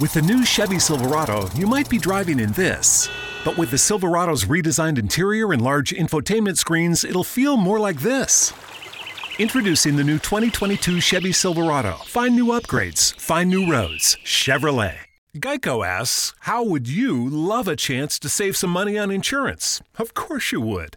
With the new Chevy Silverado, you might be driving in this. But with the Silverado's redesigned interior and large infotainment screens, it'll feel more like this. Introducing the new 2022 Chevy Silverado. Find new upgrades, find new roads. Chevrolet. Geico asks, How would you love a chance to save some money on insurance? Of course you would.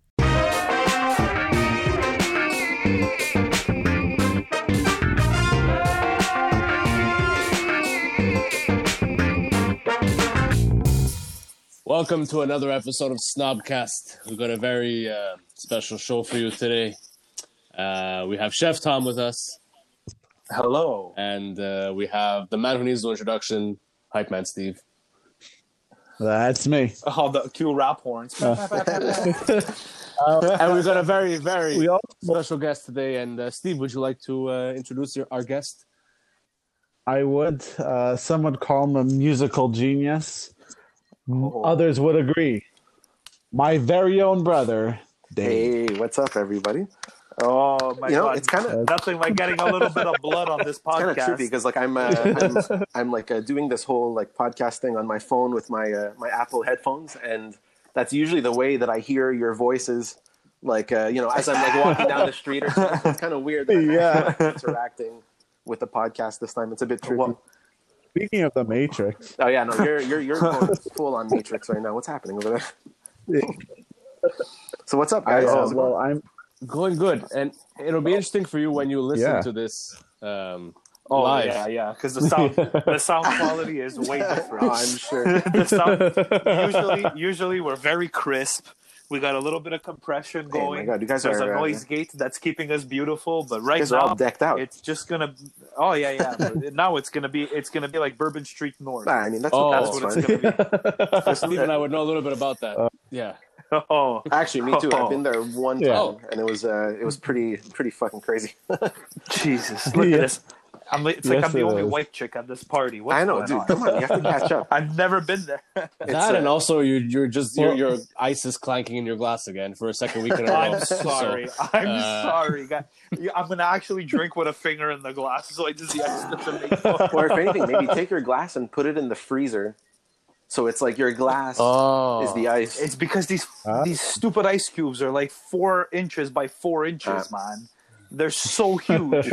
Welcome to another episode of Snobcast. We've got a very uh, special show for you today. Uh, we have Chef Tom with us, Hello. and uh, we have the man who needs no introduction, Hype Man Steve. That's me. Oh, the cue rap horns. and we've got a very, very We all, special guest today. And uh, Steve, would you like to uh, introduce your, our guest? I would. Uh, some would call him a musical genius. Oh. Others would agree. My very own brother, Dave. Hey, what's up, everybody? Oh my You know, god! it's kind of nothing like getting a little bit of blood on this podcast. kind of podcast. trippy because like I'm uh, I'm, I'm like uh, doing this whole like podcast thing on my phone with my uh, my Apple headphones, and that's usually the way that I hear your voices. Like uh, you know, as I'm like walking down the street or something. It's kind of weird that I'm Yeah. interacting with the podcast this time. It's a bit trippy. What- Speaking of the Matrix, Oh yeah, no, you're you're you're full on Matrix right now. What's happening over there? So what's up, I, guys? uh, How's well, I'm Going good. And it'll be interesting for you when you listen Yeah. to this um, Oh live. yeah, yeah. Because the sound, the sound quality is way different. I'm sure. the sound, usually, usually we're very crisp. We got a little bit of compression going. Oh my going. god, you guys There's are a uh, noise gate that's keeping us beautiful, but right guys are all now decked out. it's just gonna. Oh yeah, yeah. now it's gonna be it's gonna be like Bourbon Street North. Nah, I mean that's, Oh. that's That's what fine. it's gonna be. Steve and I would know a little bit about that. yeah. Oh, Actually, me too. I've been there one time, Yeah. and it was uh, it was pretty pretty fucking crazy. Jesus! Look Yeah. at this. I'm, li- it's like Yes, I'm the only is. white chick at this party. What's I know, going dude. on? Come on, you have to catch up. I've never been there. It's, that uh, and also you, you're just your Well- your ice is clanking in your glass again for a second week in a row. I'm So, sorry. I'm uh, sorry, guys. I'm gonna actually drink with a finger in the glass, so I just the ice doesn't or if anything, maybe take your glass and put it in the freezer, so it's like your glass oh, is the ice. It's because these Huh? these stupid ice cubes are like four inches by four inches, Uh. man. They're so huge.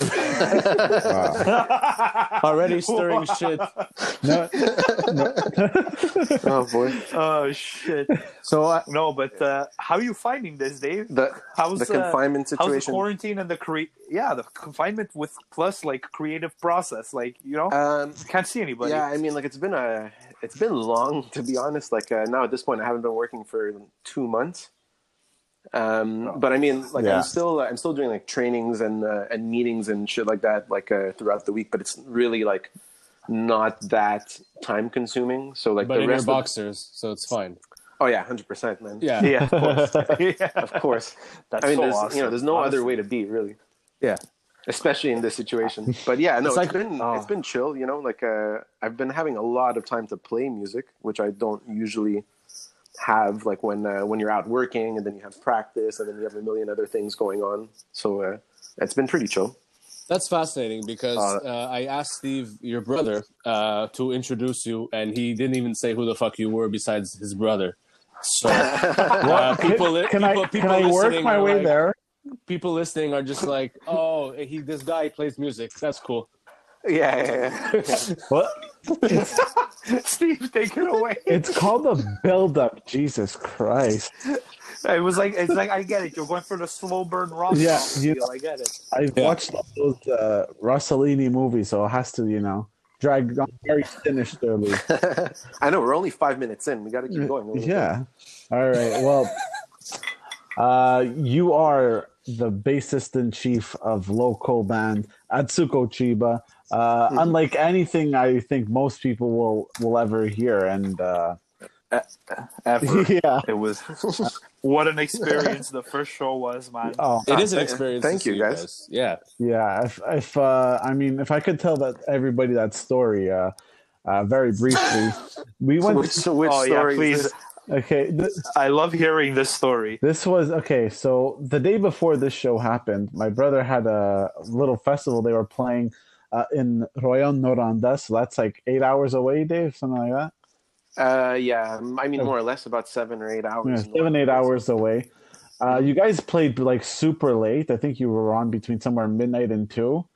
You fucked up. already stirring shit. no, Oh boy, oh shit! So uh, No, but uh, how are you finding this, Dave? the How's the uh, confinement How's the situation. quarantine and the cre- yeah the confinement with plus like creative process like you know Um, can't see anybody yeah, I mean, like it's been a it's been long to be honest. Like uh, now at this point, I haven't been working for two months. Um, but I mean, like Yeah. I'm still I'm still doing like trainings and uh, and meetings and shit like that like uh, throughout the week. But it's really like not that time consuming. So like but the in your rest of, boxers, so it's fine. oh yeah, hundred percent, man. Yeah. yeah of course yeah of course. that's I mean, so there's awesome. you know, there's no Honestly. other way to be really. Yeah. Especially in this situation. But yeah, no, It's it's like- been oh. it's been chill. You know, like uh, I've been having a lot of time to play music, which I don't usually have. Like when uh, when you're out working, and then you have practice, and then you have a million other things going on. So uh, it's been pretty chill. That's fascinating because Uh, uh, I asked Steve, your brother, uh, to introduce you, and he didn't even say who the fuck you were besides his brother. So uh, people, li- can people, I people can I work my way like- there? People listening are just like, "Oh, he this guy plays music. That's cool." Yeah, yeah, yeah. What? Steve take it away It's called a build up. Jesus Christ! it was like it's like I get it you're going for the slow burn rock Yeah, you- feel, I get it I've Yeah. watched all those uh, Rossellini movies, so it has to, you know, drag on very sinisterly. I know we're only five minutes in. We got to keep going. a little bit. Yeah. All right. Well, uh, you are the bassist in chief of local band Atsuko Chiba. Uh. Unlike anything I think most people will will ever hear, and uh, ever. yeah. It was what an experience the first show was, man. Oh, It is an experience. thank you, see guys. Yeah. yeah. If, if uh, I mean, if I could tell that everybody that story, uh, uh, very briefly, we went. Which, which oh story is please. Okay, th- I love hearing this story. This was okay. So the day before this show happened, my brother had a little festival they were playing uh, in Rouyn-Noranda. So that's like eight hours away, Dave, something like that. Uh, yeah, I mean more or less about seven or eight hours. Yeah, seven, eight hours away. Uh, you guys played like super late. I think you were on between somewhere midnight and two.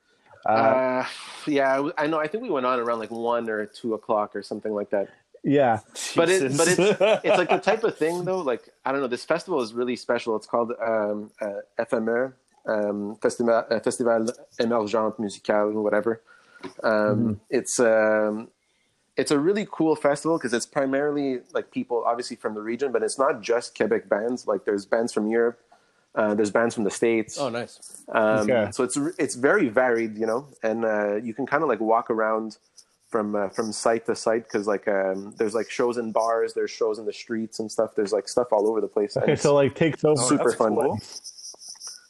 Uh, Uh, yeah, I know. I think we went on around like one or two o'clock or something like that. yeah, But it, but it's it's like the type of thing though. Like I don't know. This festival is really special. It's called um, uh, FME, um, Festival uh, Festival Emergente Musicale, whatever. Um, It's um, it's a really cool festival because it's primarily like people obviously from the region, but it's not just Quebec bands. Like there's bands from Europe, uh, there's bands from the states. Oh, nice. Um, Okay. So it's it's very varied, you know, and uh, you can kind of like walk around from uh, from site to site because like um, there's like shows in bars, there's shows in the streets and stuff. There's like stuff all over the place. okay. So like takes over. super that's fun. cool.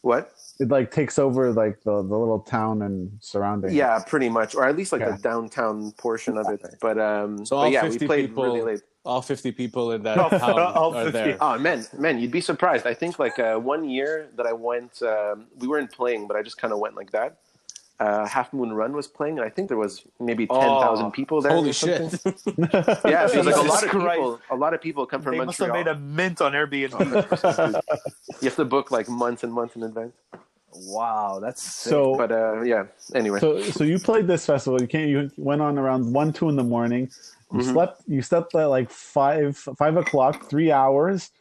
What? It like takes over like the, the little town and surrounding. Yeah, pretty much, or at least like Okay. the downtown portion of it. But um, So but all yeah, we 50 played people- really late. All 50 people in that All town are there. Oh man, man, you'd be surprised. I think like uh, one year that I went, um, we weren't playing, but I just kind of went like that. Uh, Half Moon Run was playing, and I think there was maybe ten thousand Oh, people there. Holy or shit. Yeah, so like a lot of people. A lot of people come from They must have made a mint on Airbnb. You have to book like months and months in advance. Wow, that's sick. So But uh, yeah. Anyway, so so you played this festival. You came. You went on around one, two in the morning. You Mhm. slept. You slept at like five, five o'clock. Three hours.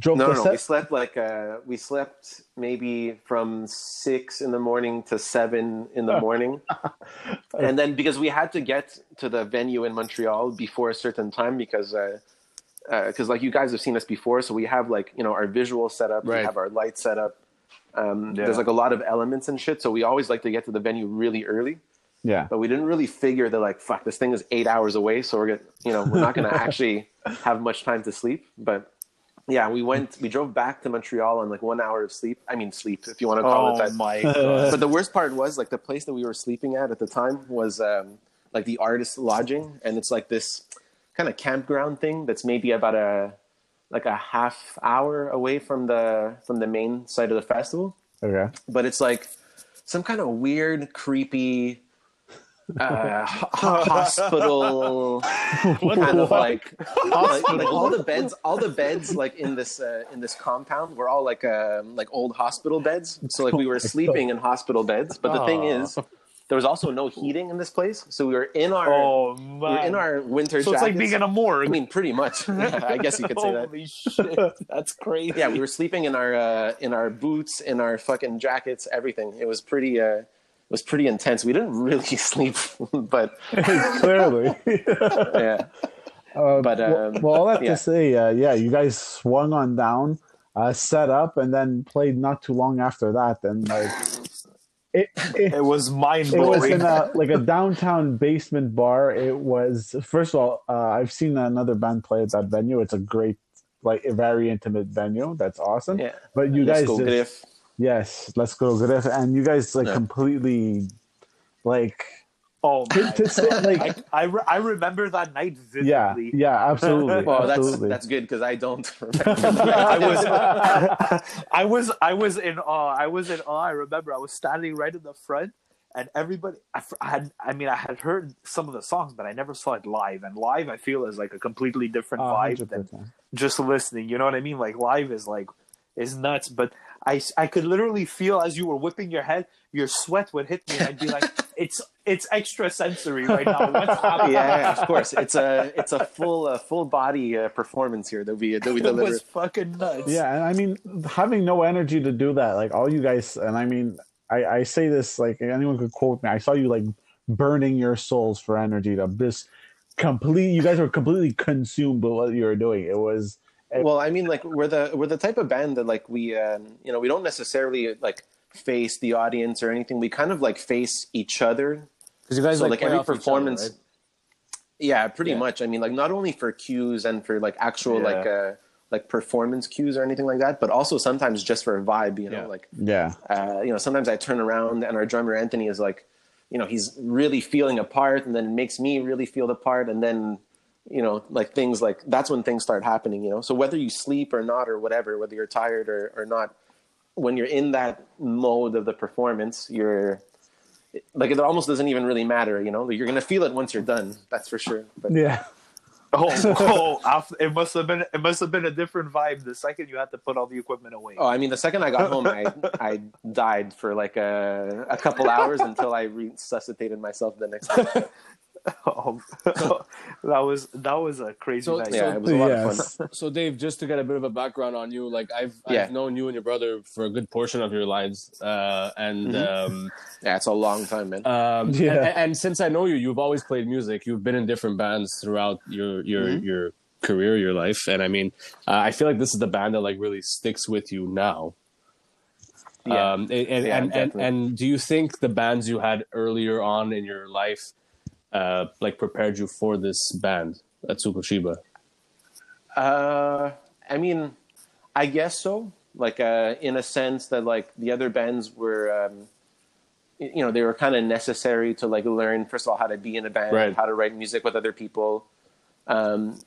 Drove no, no, no. set. We slept like uh, we slept maybe from six in the morning to seven in the morning, and then because we had to get to the venue in Montreal before a certain time because. Uh, because like you guys have seen us before, so we have like you know our visual setup, we have our light setup. Um, Yeah. There's like a lot of elements and shit, so we always like to get to the venue really early. Yeah. but we didn't really figure that like fuck this thing is eight hours away so we're gonna you know we're not gonna actually have much time to sleep but yeah we went we drove back to montreal on like one hour of sleep i mean sleep if you want to call it oh that my god. but the worst part was like the place that we were sleeping at at the time was um, like the artist lodging and it's like this kind of campground thing that's maybe about a like a half hour away from the from the main site of the festival Okay. but it's like some kind of weird, creepy uh, ho- hospital kind of like, like, like all the beds, all the beds like in this uh, in this compound were all like um, like old hospital beds. So like we were sleeping in hospital beds. But the thing is, there was also no heating in this place, so we were in our Oh we were in our winter so it's jackets. like being in a morgue. I mean, pretty much. Yeah, I guess you could say that. Holy shit, that's crazy. Yeah, we were sleeping in our uh, in our boots, in our fucking jackets, everything. It was pretty uh, it was pretty intense. We didn't really sleep, but Clearly. yeah, Uh, But, well, um, well, all I have yeah. to say, uh, yeah, you guys swung on down, uh, set up, and then played not too long after that. And like, it, it, It was mind blowing. it was in a like a downtown basement bar. It was first of all, uh, I've seen another band play at that venue. It's a great, like, a very intimate venue. That's awesome. yeah. But you Let's guys, go just- Griff. yes, L'Escogriffe, and you guys like Yeah. completely, like, oh to, to say, like, I, I, re- I remember that night yeah, vividly. yeah, yeah, absolutely, Well, that's absolutely. that's good because I don't remember. I was, I was, I was in awe. I was in awe. I remember I was standing right in the front, and everybody. I, f- I had, I mean, I had heard some of the songs, but I never saw it live. And live, I feel is like a completely different Oh, vibe than 100%. just listening. You know what I mean? Like live is like is nuts. But I, I could literally feel as you were whipping your head, your sweat would hit me, and I'd be like, it's it's extra sensory right now. What's happening? yeah, of course. It's a it's a full uh, full body uh, performance here that we that we It was fucking nuts. Yeah, and I mean, having no energy to do that, like all you guys, and I mean, I, I say this like anyone could quote me. I saw you like burning your souls for energy to just complete. You guys were completely consumed with what you were doing. It was Well, I mean, like we're the we're the type of band that like we um, you know we don't necessarily like face the audience or anything. We kind of like face each other. Because you guys So like, like every off other, performance. right? Yeah, pretty Yeah. much. I mean, like not only for cues and for like actual Yeah. like uh like performance cues or anything like that, but also sometimes just for a vibe. You know, Yeah. like Yeah. uh, you know, sometimes I turn around and our drummer Anthony is like, you know, he's really feeling a part, and then it makes me really feel the part, and then you know, like things like that's when things start happening. You know, so whether you sleep or not or whatever, whether you're tired or or not, when you're in that mode of the performance, you're like it almost doesn't even really matter. You know, you're gonna feel it once you're done. That's for sure. But Yeah. Oh, oh, oh. after, it must have been it must have been a different vibe the second you had to put all the equipment away. Oh, I mean, the second I got home, I I died for like a a couple hours until I resuscitated myself the next day. Oh, that was that was a crazy So- night. Yeah, it was a lot of fun. So Dave, just to get a bit of a background on you, like I've Yeah. I've known you and your brother for a good portion of your lives, uh, and um, Yeah, it's a long time, man. um, Yeah. and, and since I know you, you've always played music. You've been in different bands throughout your your Mm-hmm. your career, your life, and I mean, uh, I feel like this is the band that like really sticks with you now. Yeah. Um, and, and, Yeah, and, and, and do you think the bands you had earlier on in your life, uh, like prepared you for this band Atsuko Chiba? Uh, I mean, I guess so. Like, uh, in a sense that like the other bands were, um, you know, they were kind of necessary to like learn first of all how to be in a band, Right. how to write music with other people. Um,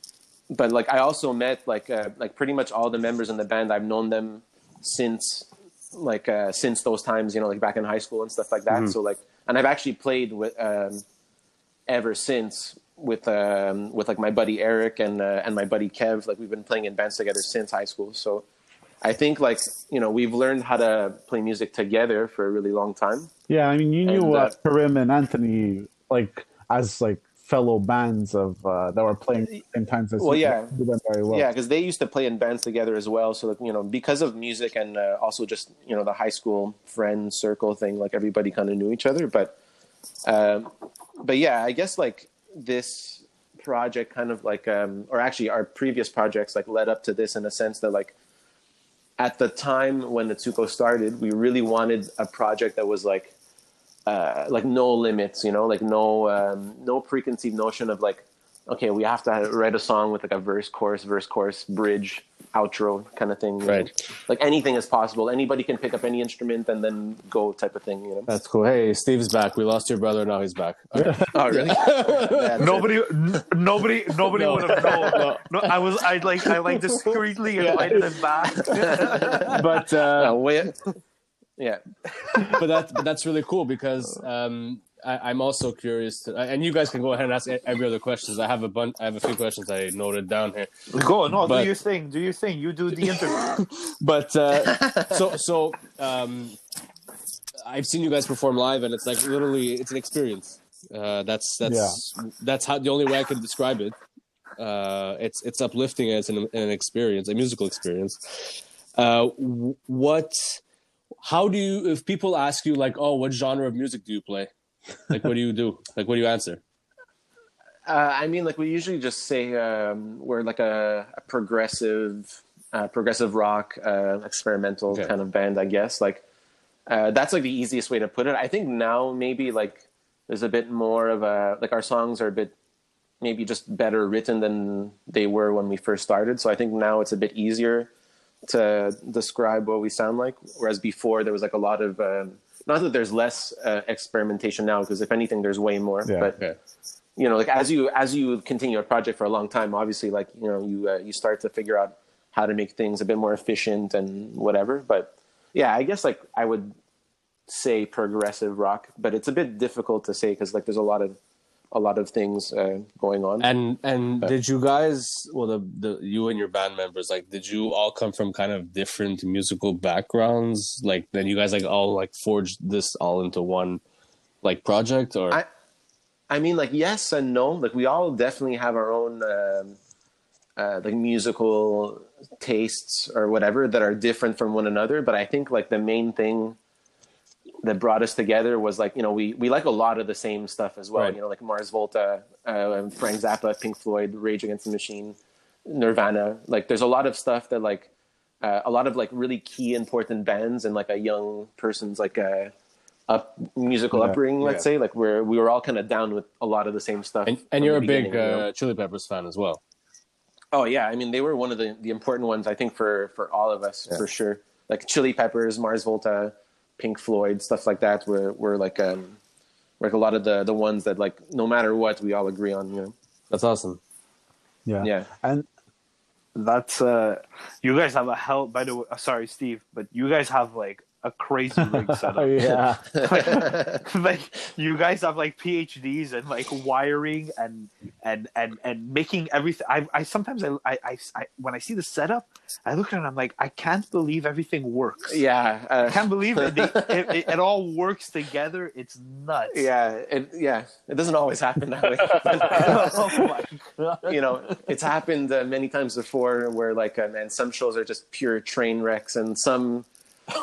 but like I also met like uh, like pretty much all the members in the band. I've known them since like uh, since those times, you know, like back in high school and stuff like that. So like, and I've actually played with um, ever since with um, with like my buddy Eric and uh, and my buddy Kev. Like we've been playing in bands together since high school. So I think like you know we've learned how to play music together for a really long time. Yeah, I mean, you knew And, uh, uh, Karim and Anthony like as like fellow bands of uh, that were playing in times. As Well, yeah. knew them very well. Yeah, because they used to play in bands together as well. So, like, you know, because of music and uh, also just you know the high school friend circle thing, like everybody kind of knew each other. But, um, but yeah, I guess like this project kind of like, um, or actually our previous projects like led up to this in a sense that like at the time when the Atsuko started, we really wanted a project that was like uh, like no limits, you know, like no um, no preconceived notion of like, okay, we have to write a song with like a verse, chorus, verse, chorus, bridge, outro kind of thing. you know? Right. Like anything is possible. Anybody can pick up any instrument and then go type of thing. You know. That's cool. Hey, Steve's back. We lost your brother. Now he's back. Okay. Oh really? That's. Nobody, n- nobody, nobody No. would have known. No, I was, I like, I like discreetly invited him back. but uh, No, wait. Yeah. but that but that's really cool because um, I, I'm also curious, to, and you guys can go ahead and ask every other questions. I have a bunch. I have a few questions I noted down here. Go, no, But- do your thing, do your thing. You do the interview. But uh, so so um, I've seen you guys perform live, and it's like literally it's an experience. Uh, that's that's that's how the only way I can describe it. Uh, it's it's uplifting as an, an experience, a musical experience. Uh, what? How do you? If people ask you like, "Oh, what genre of music do you play?" Like, what do you do? Like, what do you answer? Uh, I mean, like we usually just say um, we're like a, a progressive, uh, progressive rock, uh, experimental Okay. kind of band, I guess. Like uh, that's like the easiest way to put it. I think now maybe like there's a bit more of a like our songs are a bit maybe just better written than they were when we first started. So I think now it's a bit easier to describe what we sound like. Whereas before there was like a lot of um, not that there's less uh, experimentation now, because if anything, there's way more. Yeah. But Okay. you know, like as you as you continue a project for a long time, obviously, like you know, you uh, you start to figure out how to make things a bit more efficient and whatever. But yeah, I guess like I would say progressive rock, but it's a bit difficult to say because like there's a lot of a lot of things uh, going on. And and did you guys, well, the the you and your band members, like, did you all come from kind of different musical backgrounds? Like, then you guys like all like forged this all into one like project, or I- I mean, like yes and no. Like we all definitely have our own um, uh, like musical tastes or whatever that are different from one another. But I think like the main thing that brought us together was like you know we we like a lot of the same stuff as well. Right. You know, like Mars Volta, uh, Frank Zappa, Pink Floyd, Rage Against the Machine, Nirvana. Like there's a lot of stuff that like uh, a lot of like really key important bands and like a young person's like uh up musical Yeah. upbringing. Let's Yeah. say like we're we were all kind of down with a lot of the same stuff. And, and you're a big you know? uh, Chili Peppers fan as well. Oh yeah, I mean they were one of the, the important ones I think for for all of us for sure. Like Chili Peppers, Mars Volta, Pink Floyd, stuff like that were were like um like a lot of the the ones that like no matter what we all agree on. You know, That's awesome. Yeah. yeah. And That's uh, you guys have a hell. By the way, sorry, Steve, but you guys have like a crazy rig setup. yeah. like you guys have like PhDs and like wiring and and and and making everything. I I sometimes I I, I, when I see the setup, I look at it and I'm like, I can't believe everything works. Yeah, uh, I can't believe it. They, it, it. It all works together. It's nuts. yeah, it, yeah. It doesn't always happen that way. oh you know, it's happened uh, many times before where like, uh, man, some shows are just pure train wrecks, and some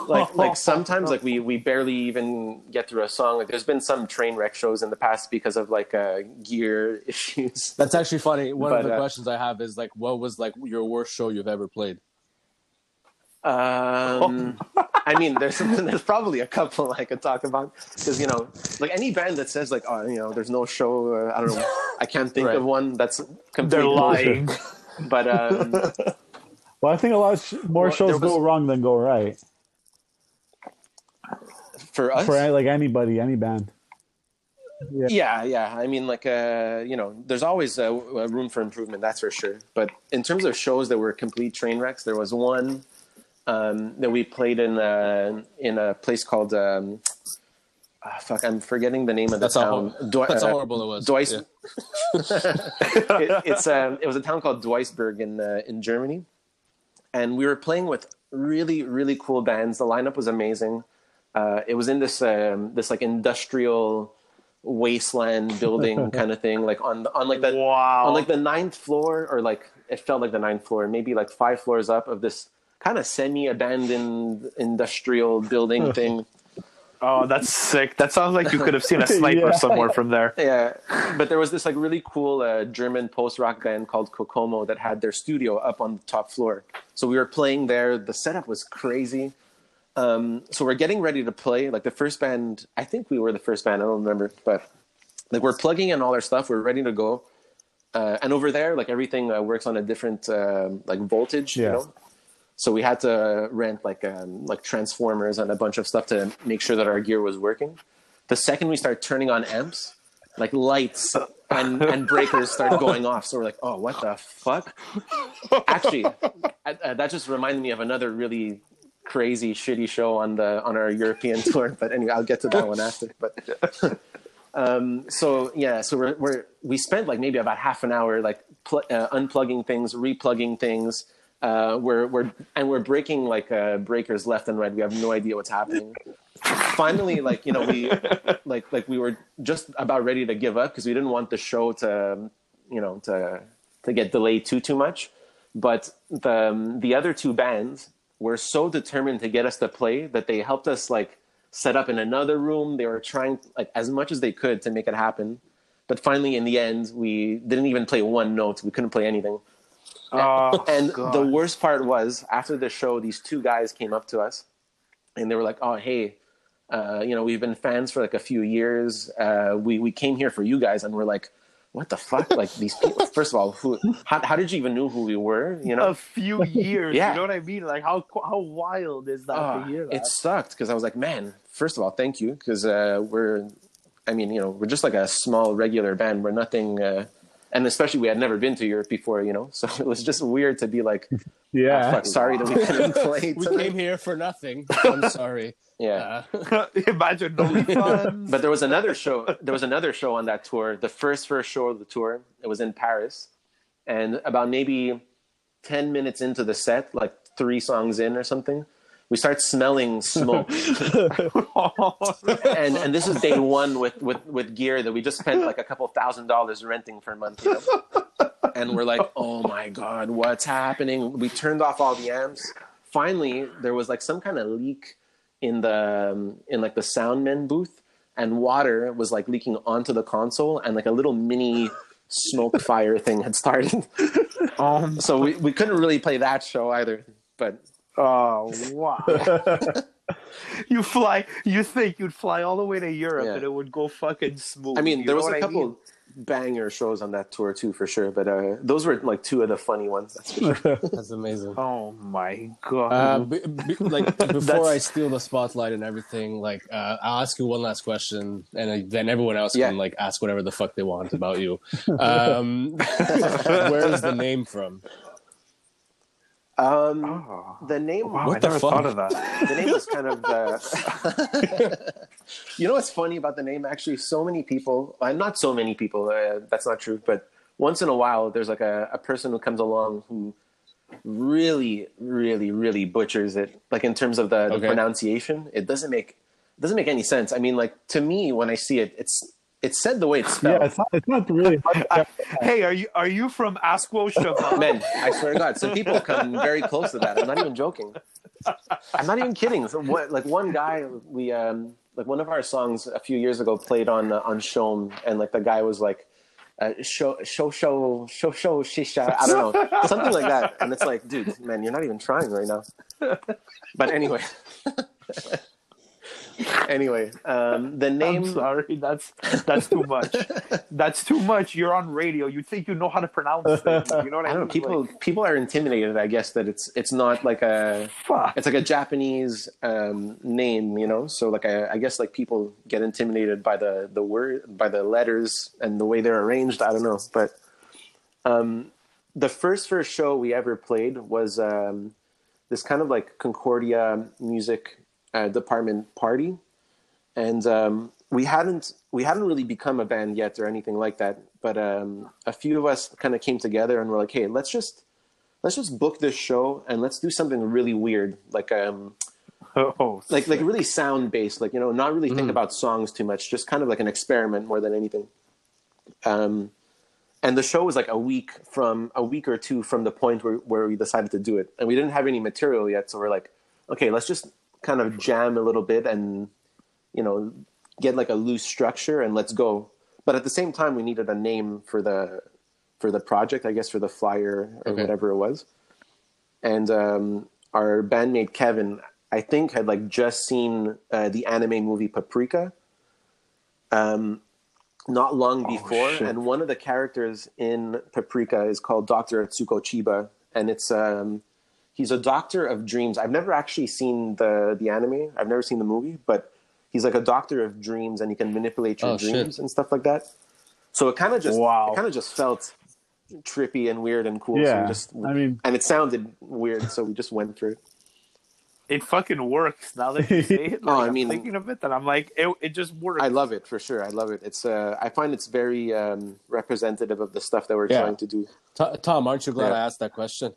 like like sometimes like we we barely even get through a song. Like there's been some train wreck shows in the past because of like uh, gear issues. That's actually funny. One But, of the uh, questions I have is like, what was like your worst show you've ever played? Um, I mean, there's there's probably a couple I could talk about because you know, like any band that says like, oh, you know, there's no show. Uh, I don't know. I can't think Right. of one that's completely They're lying. But um, Well, I think a lot of sh- more Well, shows was- go wrong than go right for us, for like anybody, any band. yeah yeah i mean like uh you know there's always a, a room for improvement that's for sure but in terms of shows that were complete train wrecks there was one um that we played in uh in a place called um ah, fuck i'm forgetting the name of the That's town hor- Doi- That's uh, how horrible it was. Duis- Yeah. it, it's um, it was a town called Duisburg in uh, in Germany, and we were playing with really really cool bands. The lineup was amazing. Uh, it was in this um, this like industrial wasteland building kind of thing, like on on like the Wow. on like the ninth floor, or like it felt like the ninth floor, maybe like five floors up of this kind of semi abandoned industrial building thing. Oh, that's sick. That sounds like you could have seen a sniper Yeah. somewhere from there. Yeah, but there was this like really cool uh, German post rock band called Kokomo that had their studio up on the top floor. So we were playing there. The setup was crazy. Um, so we're getting ready to play. Like the first band, I think we were the first band. I don't remember, but like we're plugging in all our stuff. We're ready to go. Uh, and over there, like everything uh, works on a different um like voltage. You Yeah. know. So we had to rent like um, like transformers and a bunch of stuff to make sure that our gear was working. The second we start turning on amps, like lights and, and breakers start going off. So we're like, oh, what the fuck? Actually, uh, that just reminded me of another really crazy, shitty show on the on our European tour. But anyway, I'll get to that one after. But um, so yeah, so we're, we're we spent like maybe about half an hour like pl- uh, unplugging things, replugging things. Uh, we're we're and we're breaking like uh, breakers left and right. We have no idea what's happening. Finally, like you know, we like like we were just about ready to give up because we didn't want the show to you know to to get delayed too too much. But the um, the other two bands were so determined to get us to play that they helped us like set up in another room. They were trying like as much as they could to make it happen. But finally, in the end, we didn't even play one note. We couldn't play anything. Oh, And God. the worst part was after the show, these two guys came up to us and they were like, "Oh, hey, uh, you know, we've been fans for like a few years. Uh, we we came here for you guys." And we're like, "What the fuck? like these people? First of all, who? How, how did you even know who we were? You know?" a few years. Yeah. You know what I mean? Like how how wild is that Ah, to hear that? it sucked because I was like, man, first of all, thank you because uh, we're, I mean, you know, we're just like a small regular band. We're nothing, uh, and especially we had never been to Europe before, you know, so it was just weird to be like, Yeah. "Ah, fuck, sorry that we couldn't play. We came here for nothing. I'm sorry. yeah. Uh, Imagine no refunds. But there was another show. There was another show on that tour. The first first show of the tour. It was in Paris, and about maybe ten minutes into the set, like three songs in or something, we start smelling smoke. and and this is day one with with with gear that we just spent like a couple thousand dollars renting for a month. You know? And we're like, oh my god, what's happening? We turned off all the amps. Finally, there was like some kind of leak in the um, in like the soundman booth, and water was like leaking onto the console, and like a little mini smoke fire thing had started. um, so we, we couldn't really play that show either. But oh wow. you fly. You think you'd fly all the way to Europe Yeah. and it would go fucking smooth. I mean, you there was a a I couple mean? banger shows on that tour too, for sure. But uh, those were like two of the funny ones. That's sure. That's amazing. Oh my god! Uh, b- b- like before I steal the spotlight and everything, like uh, I'll ask you one last question, and then everyone else Yeah. can like ask whatever the fuck they want about you. Um, where is the name from? Um, oh, the name, wow, what I the never fuck? thought of that. the name was kind of. Uh, you know what's funny about the name? Actually, so many people. Uh, not so many people. Uh, that's not true. But once in a while, there's like a, a person who comes along who really, really, really butchers it. Like in terms of the, the pronunciation, it doesn't make it doesn't make any sense. I mean, like to me, when I see it, it's it's said the way it's spelled. Yeah, it's not. It's not really. hard. Hey, are you are you from Asquo Chavon? Man, I swear to God, some people come very close to that. I'm not even joking. I'm not even kidding. So what, like one guy, we um, like one of our songs a few years ago played on uh, on CHOM, and like the guy was like, uh, show show show show show shisha. I don't know, something like that. And it's like, dude, man, you're not even trying right now. But anyway. anyway, um, the I'm name sorry, that's that's too much. That's too much. You're on radio. You think you know how to pronounce things. You know what I, I know. mean? People Like, people are intimidated. I guess that it's it's not like a fuck. it's like a Japanese um, name, you know. So like I, I guess like people get intimidated by the the word by the letters and the way they're arranged. I don't know, but um, the first first show we ever played was um, this kind of like Concordia music uh, department party, and um, we hadn't we hadn't really become a band yet or anything like that. But um, a few of us kind of came together and were like, hey, let's just let's just book this show and let's do something really weird, like um, Oh, like like really sound based, like you know, not really think about songs too much, just kind of like an experiment more than anything. Um, and the show was like a week from a week or two from the point where where we decided to do it, and we didn't have any material yet, so we're like, okay, let's just kind of jam a little bit and you know get like a loose structure and let's go. But at the same time, we needed a name for the for the project, I guess, for the flyer or Okay. whatever it was. And um, our bandmate Kevin, I think, had like just seen uh, the anime movie Paprika. Um, not long before, shit. and one of the characters in Paprika is called Doctor Atsuko Chiba, and it's um, he's a doctor of dreams. I've never actually seen the the anime. I've never seen the movie, but he's like a doctor of dreams, and he can manipulate your Oh, shit. dreams and stuff like that. So it kind of just Wow. it kind of just felt trippy and weird and cool. So Yeah, we just I mean- and it sounded weird, so we just went through it. it fucking works now that you say it. Oh, Like, I I'm mean- thinking of it, that I'm like, it, it just works. I love it for sure. I love it. It's uh, I find it's very um, representative of the stuff that we're Yeah. trying to do. To- Tom, aren't you glad Yeah. I asked that question?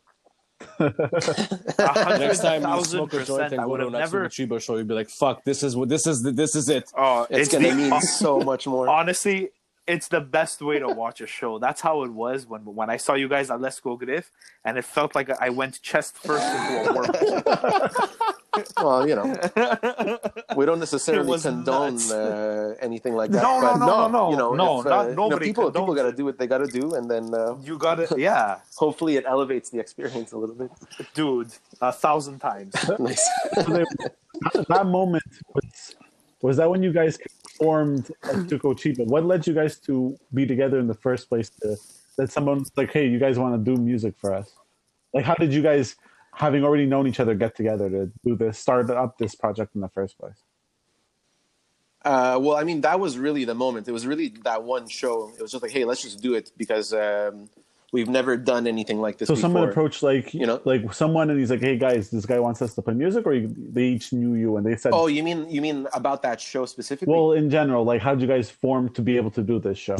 A hundred Next time you thousand smoke a joint percent, and go to have an never. Chiba show, you'd be like, "Fuck, this is what this is. The, this is it." Oh, It's, it's, gonna the, mean so much more. honestly, it's the best way to watch a show. That's how it was when when I saw you guys at L'Escogriffe, and it felt like I went chest first into a wormhole. well, you know, we don't necessarily condone uh, anything like that. No, no, but no, no, no. You know, No, if, uh, not- you know, nobody people people got to do what they got to do, and then uh, you got it, yeah, hopefully it elevates the experience a little bit. dude, a thousand times. nice. That moment was was that when you guys formed Atsuko Chiba? What led you guys to be together in the first place? To that someone like, hey, you guys want to do music for us? Like, how did you guys, having already known each other, get together to do this, start up this project in the first place? Uh, well, I mean, that was really the moment. It was really that one show. It was just like, hey, let's just do it because um, we've never done anything like this So before. someone approached like you know? like someone, and he's like, hey guys, this guy wants us to play music, or you, they each knew you and they said, Oh, you mean you mean about that show specifically? well, in general, like, how did you guys form to be able to do this show?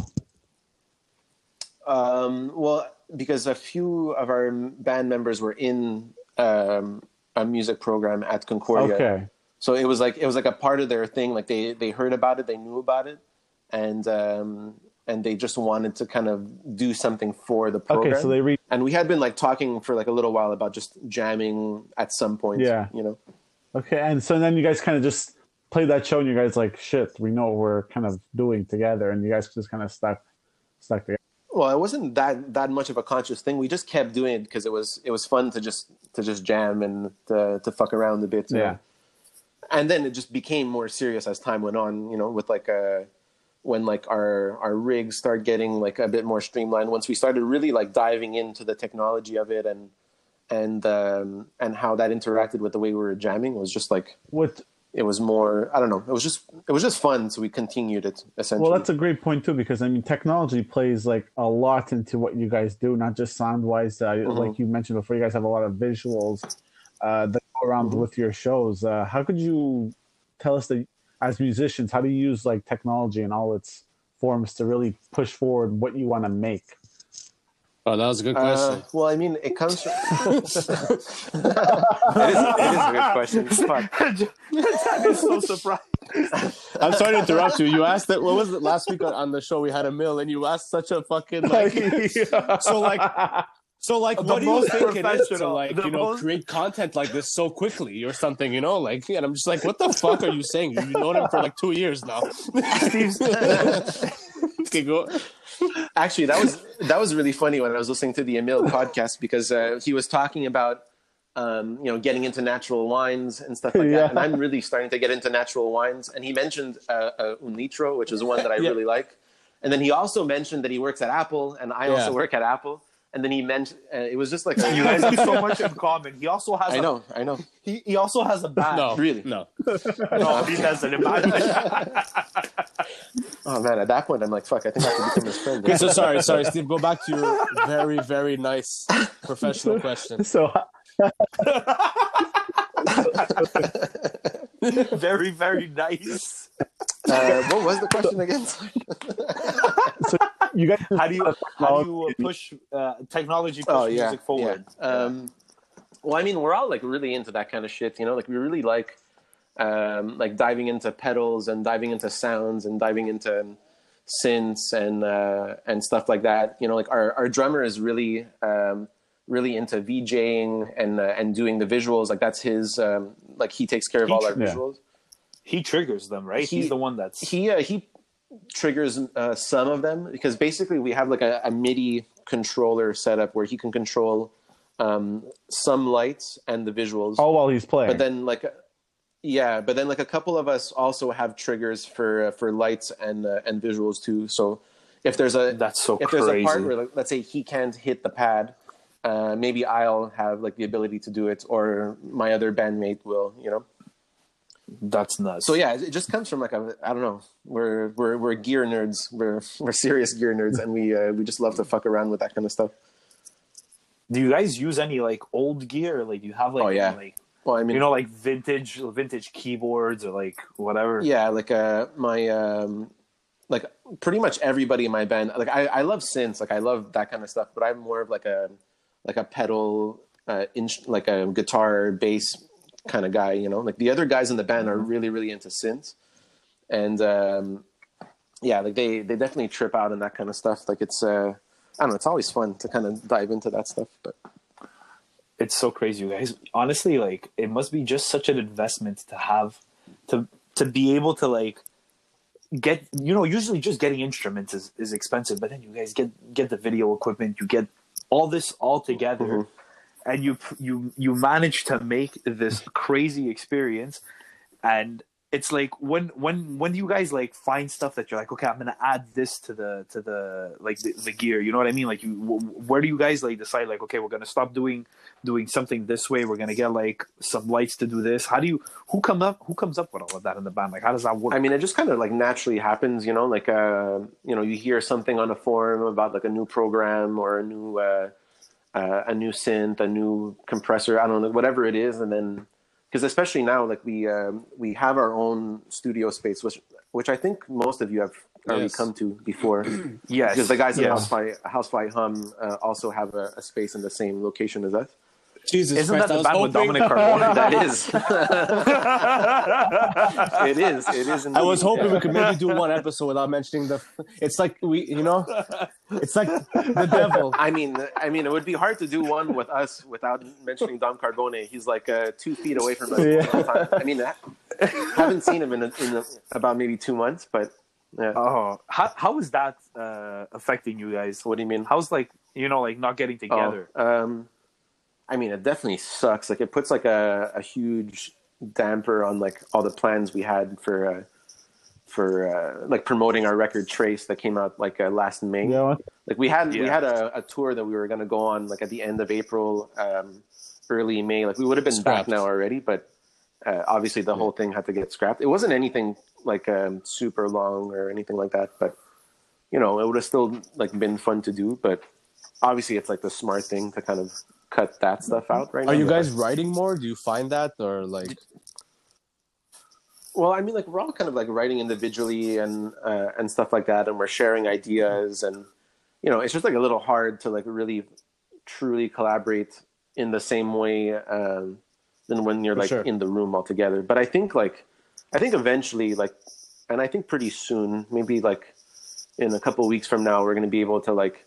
Um, well, because a few of our band members were in um, a music program at Concordia, Okay. so it was like it was like a part of their thing. Like they they heard about it, they knew about it, and um, and they just wanted to kind of do something for the program. Okay, so they re- and we had been like talking for like a little while about just jamming at some point. Yeah. you know. Okay, and so then you guys kind of just played that show, and you guys like, shit, we know what we're kind of doing together, and you guys just kind of stuck, stuck together. Well, it wasn't that that much of a conscious thing. We just kept doing it because it was it was fun to just to just jam and to to fuck around a bit. Yeah. and then it just became more serious as time went on. You know, with like a when like our our rigs started getting like a bit more streamlined. Once we started really like diving into the technology of it and and um, and how that interacted with the way we were jamming, it was just like What it was more. I don't know. It was just it was just fun. So we continued it essentially. Well, that's a great point too, because I mean, technology plays like a lot into what you guys do, not just sound wise. Uh, Mm-hmm. Like you mentioned before, you guys have a lot of visuals uh, that go around Mm-hmm. with your shows. Uh, how could you tell us that as musicians, how do you use like technology in all its forms to really push forward what you want to make? Oh, that was a good Uh, question. well, I mean, it comes from. it, is, it is a good question. Fuck. Jack is so surprised. I'm sorry to interrupt you. You asked that. What was it last week on, on the show? We had Emil, and you asked such a fucking like. So like, so like, The what do you most think it is to like you know most- create content like this so quickly or something? You know, like, and I'm just like, what the fuck are you saying? You've known him for like two years now. okay, go. Actually, that was that was really funny when I was listening to the Emil podcast because uh, he was talking about um, you know getting into natural wines and stuff like Yeah. that, and I'm really starting to get into natural wines. And he mentioned uh, uh, un litro, which is one that I Yeah. really like. And then he also mentioned that he works at Apple, and I also work at Apple. And then he mentioned uh, it was just like a, You guys have so much in common. He also has. I a, know, I know. He, he also has a band. No, Really? no. no, he doesn't. Imagine. Oh man, at that point, I'm like, fuck, I think I have to become his friend. Okay, so sorry, sorry, Steve. Go back to your very, very nice professional question. So very, very nice. Uh, what was the question again? So you guys, How do you how do you uh, push uh, technology push oh yeah, music forward? yeah. Um, well, I mean, we're all like really into that kind of shit, you know. Like we really like um, like diving into pedals and diving into sounds and diving into um, synths and uh, and stuff like that. You know, like our our drummer is really um, really into VJing and uh, and doing the visuals. Like that's his um, like he takes care of all our Yeah. visuals. He triggers them, right? He- He's the one that's he uh, he triggers uh, some of them because basically we have like a, a MIDI controller setup where he can control um, some lights and the visuals. all while he's playing. but then like yeah, but then like a couple of us also have triggers for uh, for lights and uh, and visuals too. So if there's a that's so if there's a part where like, let's say he can't hit the pad, uh, maybe I'll have like the ability to do it, or my other bandmate will. You know. that's nuts. So yeah, it just comes from like a I don't know. We're we're we're gear nerds. We're we're serious gear nerds, and we uh, we just love to fuck around with that kind of stuff. do you guys use any like old gear? Like, do you have like Oh, yeah. like Well, I mean, you know like vintage vintage keyboards or like whatever? yeah, like uh, my um, like pretty much everybody in my band. Like I I love synths. Like I love that kind of stuff. But I'm more of like a like a pedal, uh, inch, like a guitar bass kind of guy. You know, like the other guys in the band are really really into synths, and um, yeah, like they they definitely trip out on that kind of stuff. Like it's uh, I don't know. It's always fun to kind of dive into that stuff, but. it's so crazy, you guys. Honestly, like it must be just such an investment to have to to be able to like get you know usually just getting instruments is, is expensive but then you guys get get the video equipment you get all this all together Mhm. and you you you manage to make this crazy experience and it's like when when when do you guys like find stuff that you're like okay i'm gonna add this to the to the like the, the gear you know what i mean like you wh- where do you guys like decide like okay we're gonna stop doing doing something this way we're gonna get like some lights to do this how do you who come up who comes up with all of that in the band like how does that work I mean, it just kind of like naturally happens, you know. Like, uh, you know, you hear something on a forum about like a new program or a new, uh, uh, a new synth, a new compressor. I don't know, whatever it is, and then because especially now, like we um, we have our own studio space, which which I think most of you have already Yes. come to before. yes Because the guys in yes. Housefly Housefly Hum uh, also have a, a space in the same location as us. Jesus isn't Christ, that the I band was with hoping, dominic carbone That is, it is, it is. I was indeed. hoping we could maybe do one episode without mentioning the. It's like we, you know, it's like the devil. I mean, I mean, it would be hard to do one with us without mentioning Dom Carbone. He's like uh, two feet away from us. all the time. I mean, I haven't seen him in, a, in a, about maybe two months, but yeah. oh how, how is that uh affecting you guys what do you mean? how's like you know like not getting together Oh, um, I mean, it definitely sucks. Like, it puts like a, a huge damper on like all the plans we had for uh, for uh, like promoting our record Trace that came out like uh, last May. Yeah. Like we had we had a, a tour that we were gonna go on like at the end of April, um, early May. Like we would have been Scrapped. back now already, but uh, obviously the whole thing had to get scrapped. It wasn't anything like um, super long or anything like that, but you know it would have still like been fun to do. But obviously it's like the smart thing to kind of cut that stuff out right now. Are you guys writing more? Do you find that or like? Well, I mean, like we're all kind of like writing individually and uh, and stuff like that, and we're sharing ideas, and you know, it's just like a little hard to like really truly collaborate in the same way um, than when you're For like sure. in the room all together. But I think like I think eventually, like, and I think pretty soon, maybe like in a couple weeks from now, we're going to be able to like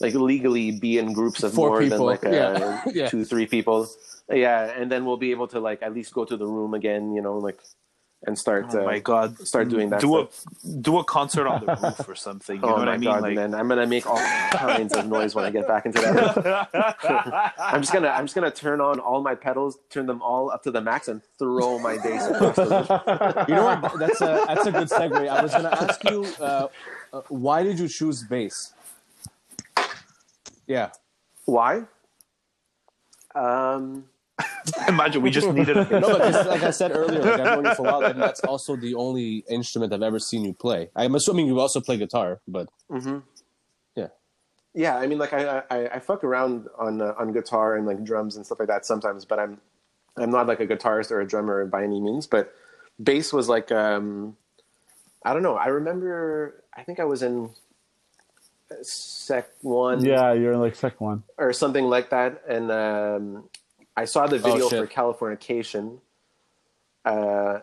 like legally be in groups of Four more people, than like uh, yeah. Yeah. two, three people. Yeah, and then we'll be able to like at least go to the room again, you know, like and start Oh uh, my god! start doing that Do stuff. a do a concert on the roof or something. You oh know what my I mean? god, like, man! I'm gonna make all kinds of noise when I get back into that. I'm just gonna I'm just gonna turn on all my pedals, turn them all up to the max, and throw my bass across the. You know what? That's a that's a good segue. I was gonna ask you, uh, uh, why did you choose bass? Yeah. Why? Um, Imagine we just needed a No, but 'cause like I said earlier, like I've known you for a while, and that's also the only instrument I've ever seen you play. I'm assuming you also play guitar, but hmm Yeah. Yeah, I mean, like I I, I fuck around on uh, on guitar and like drums and stuff like that sometimes, but I'm I'm not like a guitarist or a drummer by any means. But bass was like um, I don't know. I remember I think I was in sec one Yeah, you're in like sec one. or something like that, and um, I saw the video Oh, for Californication. Uh,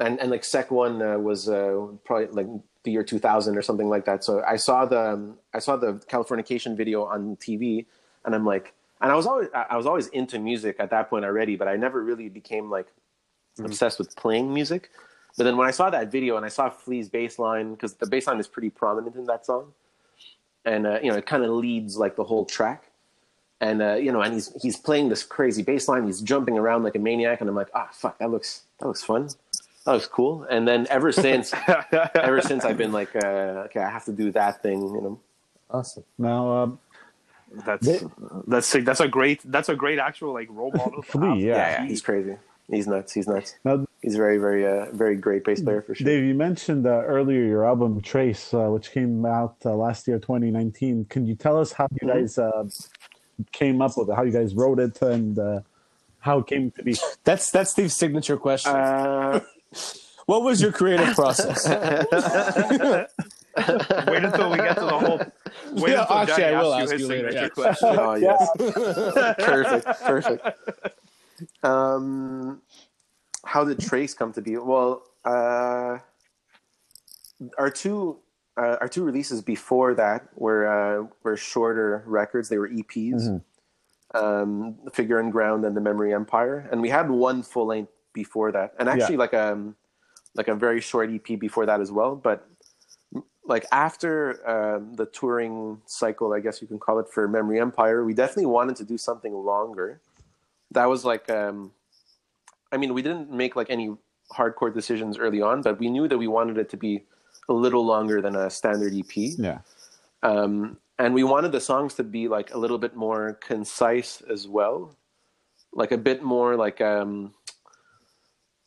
and and like Sec One uh, was uh, probably like the year 2000 or something like that. So I saw the um, I saw the Californication video on TV, and I'm like, and I was always I I was always into music at that point already, but I never really became like obsessed with playing music. But then when I saw that video and I saw Flea's bass line, because the bass line is pretty prominent in that song, and uh, you know it kind of leads like the whole track and uh, you know, and he's he's playing this crazy bass line. He's jumping around like a maniac, and I'm like, ah, fuck, that looks that looks fun, that looks cool. And then ever since, ever since I've been like, uh, okay, I have to do that thing, you know. awesome. Now, um, That's They- that's sick. That's a great that's a great actual like role model. to Flea, yeah. Yeah, yeah, he's crazy. He's nuts. He's nuts. now, He's very, very, uh, very great bass player for sure. Dave, you mentioned uh, earlier your album Trace, uh, which came out uh, last year, 2019. Can you tell us how you Mm-hmm. guys uh, came up with it, how you guys wrote it, and uh, how it came to be? That's that's Steve's signature question. Uh, what was your creative process? Wait until we get to the whole. Wait Yeah, until actually, Johnny I will ask you his you later, signature question. oh yes, perfect, perfect. Um, how did Trace come to be? Well, uh, our two uh, our two releases before that were uh, were shorter records. They were EPs, um, Figure and Ground and the Memory Empire, and we had one full length before that, and actually like um like a very short EP before that as well. But like after um, the touring cycle, I guess you can call it for Memory Empire, we definitely wanted to do something longer. That was like, um, I mean, we didn't make like any hardcore decisions early on, but we knew that we wanted it to be a little longer than a standard EP. Yeah. Um, and we wanted the songs to be like a little bit more concise as well, like a bit more like, um,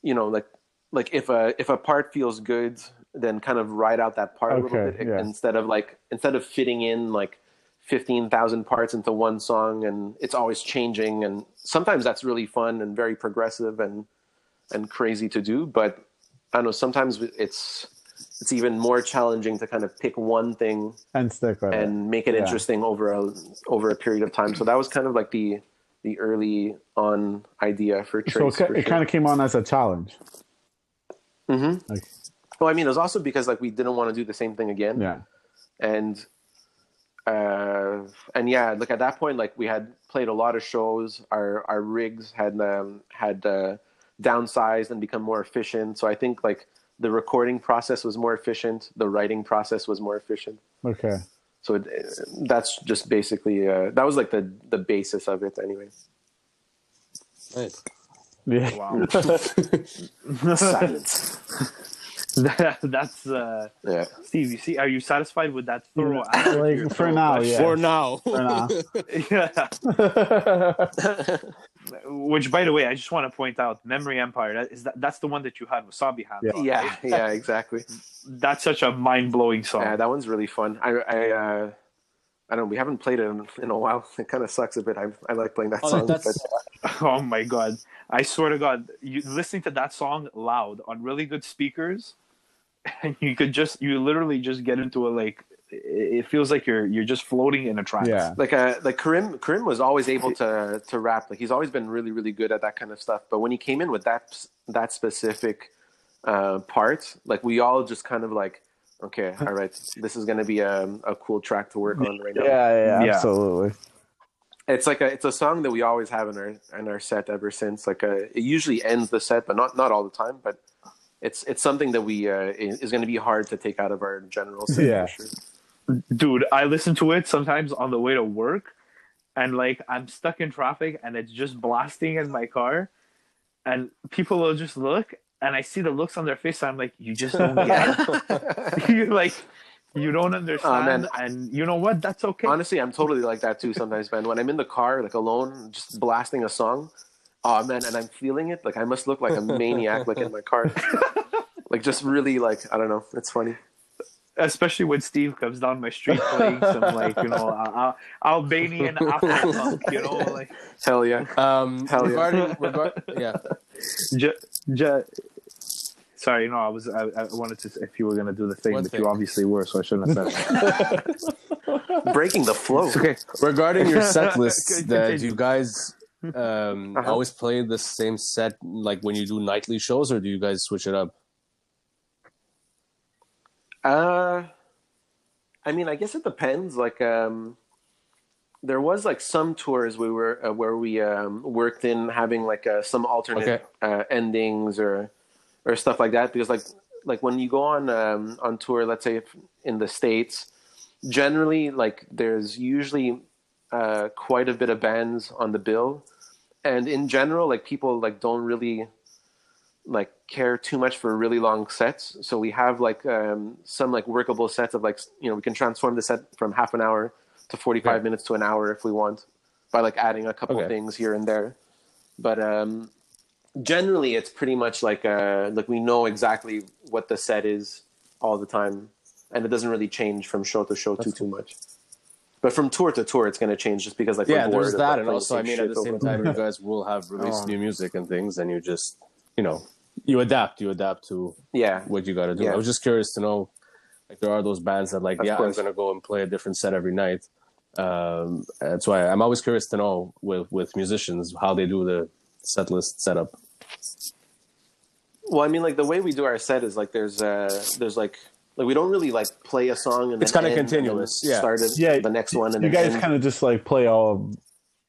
you know, like like if a if a part feels good, then kind of write out that part a little bit yeah. instead of like instead of fitting in like fifteen thousand parts into one song and it's always changing and sometimes that's really fun and very progressive and and crazy to do, but I don't know sometimes it's it's even more challenging to kind of pick one thing And stick with it. and make it Yeah. interesting over a over a period of time. So that was kind of like the the early on idea for So it, it sure. kind of came on as a challenge. Mhm. Like, Well, I mean, it was also because like we didn't want to do the same thing again, yeah. and uh, and yeah, like at that point, like we had played a lot of shows. Our our rigs had um, had uh, downsized and become more efficient. So I think like the recording process was more efficient. The writing process was more efficient. Okay. So it, that's just basically uh, that was like the the basis of it, anyway. Nice. Yeah. Wow. Silence. That- that's uh, Yeah. Steve. You see, are you satisfied with that thorough answer? Like for now, yeah. For now. For now. Yeah. Which, by the way, I just want to point out, Memory Empire. That is that, that's the one that you had Wasabi hands Yeah. on. Yeah, right? yeah, exactly. That's such a mind blowing song. Yeah, that one's really fun. I, I, uh, I don't know. We haven't played it in, in a while. It kind of sucks a bit. I, I like playing that Oh, song. that's but Oh my god! I swear to God, you listening to that song loud on really good speakers, and you could just you literally just get into a like. It it feels like you're you're just floating in a trance. Yeah. like, a like Karim, Karim was always able to to rap. Like he's always been really, really good at that kind of stuff. But when he came in with that that specific uh, part, like we all just kind of like, okay, all right, this is going to be a, a cool track to work on right now. Yeah, yeah, Yeah. absolutely. It's like a it's a song that we always have in our in our set ever since. Like uh it usually ends the set, but not not all the time. But it's it's something that we uh, is going to be hard to take out of our general set. Yeah. Sure. dude i listen to it sometimes on the way to work and like i'm stuck in traffic and it's just blasting in my car and people will just look and i see the looks on their face i'm like you just don't get it you like you don't understand man. and you know what that's okay Honestly, I'm totally like that too sometimes, man. When I'm in the car, like alone, just blasting a song, oh man, and I'm feeling it, like I must look like a maniac, like in my car, like just really like I don't know. It's funny. especially when steve comes down my street playing some like you know albanian afro punk you know like Hell yeah. um, Hell yeah. regarding, regard, yeah. J- J- Sorry, no, I was. I, I wanted to. If you were gonna do the thing, What but thing? you obviously were, so I shouldn't have said it. Breaking the flow. It's okay. Regarding your set lists, that you guys um, Uh-huh. always play the same set, like when you do nightly shows, or do you guys switch it up? Uh, I mean, I guess it depends. Like, um, there was like some tours we were uh, where we um, worked in having like uh, some alternate Okay. uh, endings or or stuff like that. Because like like when you go on um, on tour, let's say in the states, generally like there's usually uh, quite a bit of bands on the bill, and in general, like people like don't really like care too much for really long sets. So we have like um, some like workable sets of like you know we can transform the set from half an hour to forty five Okay. minutes to an hour if we want by like adding a couple Okay. things here and there. But um, generally, it's pretty much like uh, like we know exactly what the set is all the time, and it doesn't really change from show to show too too much. But from tour to tour, it's going to change just because like yeah, we're there's that, and also, I mean, at the same time, you guys will have released Oh. new music and things, and you just, you know, you adapt. You adapt to yeah, what you got to do. Yeah. I was just curious to know, like, there are those bands that, like, Of yeah, I'm gonna go and play a different set every night. Um, that's why I'm always curious to know with with musicians how they do the set list setup. Well, I mean, like the way we do our set is like there's uh there's like like we don't really like play a song and It's kinda end and then continuous, yeah. Start it, Yeah, the next one and You guys kind of just like play all of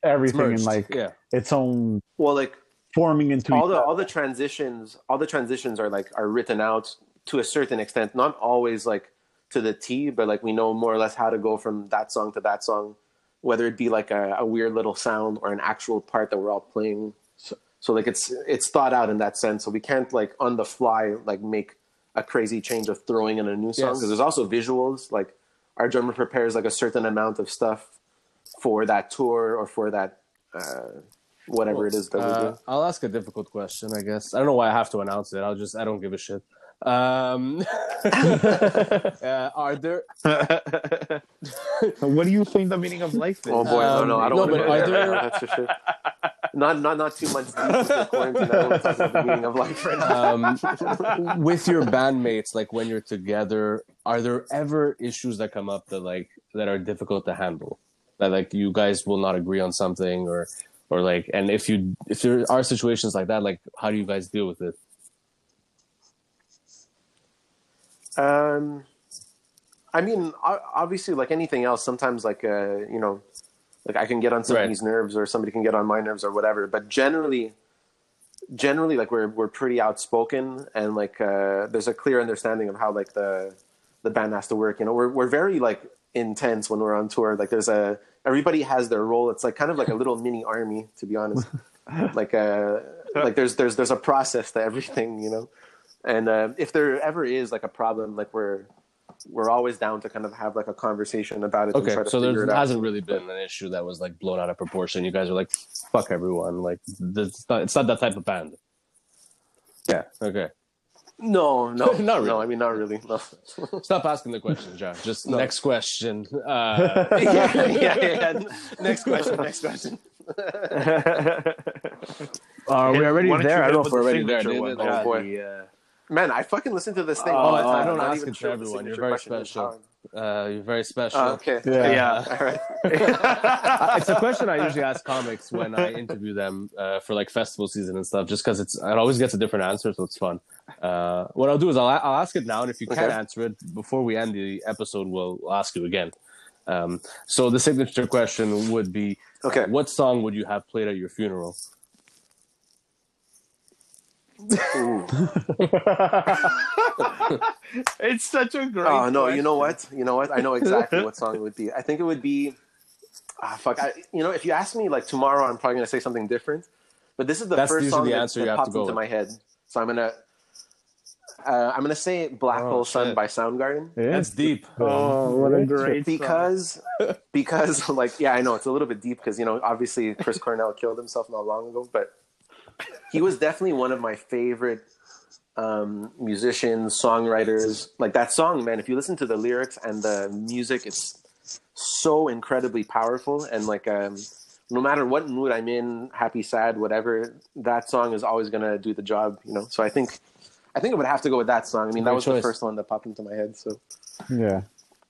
everything in like yeah. its own well like forming into all the other. all the transitions all the transitions are like are written out to a certain extent, not always like to the T, but like we know more or less how to go from that song to that song, whether it be like a, a weird little sound or an actual part that we're all playing. So, so like it's it's thought out in that sense. So we can't like on the fly like make a crazy change of throwing in a new song Yes. because there's also visuals. Like our drummer prepares like a certain amount of stuff for that tour or for that uh, whatever it is that we Uh, do. I'll ask a difficult question, I guess. I don't know why I have to announce it. I'll just I don't give a shit. Um, uh, are there what do you think the meaning of life is? Oh boy, no, no, I Um, don't no, want to but go are there. there- That's for sure. Not, not, not too much deep quarantine. I don't to talk about the of life right now. um, with your bandmates, like when you're together, are there ever issues that come up that like that are difficult to handle? That like you guys will not agree on something, or or like, and if you if there are situations like that, like how do you guys deal with it? Um, I mean, obviously, like anything else, sometimes like uh, you know, like I can get on somebody's nerves, or somebody can get on my nerves, or whatever. But generally, generally, like we're we're pretty outspoken, and like uh, there's a clear understanding of how like the the band has to work. You know, we're we're very like intense when we're on tour. Like there's a everybody has their role. It's like kind of like a little mini army, to be honest. like uh, like there's there's there's a process to everything, you know. And uh, if there ever is like a problem, like we're we're always down to kind of have like a conversation about it. Okay, and try to so figure there it hasn't really been an issue that was like blown out of proportion. You guys are like, fuck everyone. Like, it's not, it's not that type of band. Yeah. Okay. No, no, Not No, really. I mean not really. No. Stop asking the question, John. Just No. next question. Uh, yeah, yeah, yeah. Next question. Next question. are we already there? you I don't know if we're already there. signature David. one, Oh, John? boy. The, uh, Man, I fucking listen to this thing Oh, all the time. I'm not ask even it to sure what everyone. You're signature very question special. Uh, you're very special. Oh, okay. Yeah. yeah. All right. It's a question I usually ask comics when I interview them uh, for like festival season and stuff, just because it's it always gets a different answer, so it's fun. Uh, what I'll do is I'll, I'll ask it now, and if you can't Okay. answer it before we end the episode, we'll ask you again. Um, so the signature question would be, Okay. what song would you have played at your funeral? Ooh. It's such a great. Oh no! You know what? You know what? I know exactly what song it would be. I think it would be. Ah, fuck! I, you know, if you ask me like tomorrow, I'm probably gonna say something different. But this is the That's first song the that, answer that you popped into with. my head. So I'm gonna. Uh, I'm gonna say "Black Oh, Hole Sun" shit. by Soundgarden Yeah. That's deep. Oh, what a great. because because like yeah, I know it's a little bit deep because you know obviously Chris Cornell killed himself not long ago, but he was definitely one of my favorite um, musicians, songwriters. Like that song, man. If you listen to the lyrics and the music, it's so incredibly powerful. And like, um, no matter what mood I'm in, happy, sad, whatever, that song is always gonna do the job. You know. So I think, I think I would have to go with that song. I mean, that Great was the first one that popped into my head. So Yeah.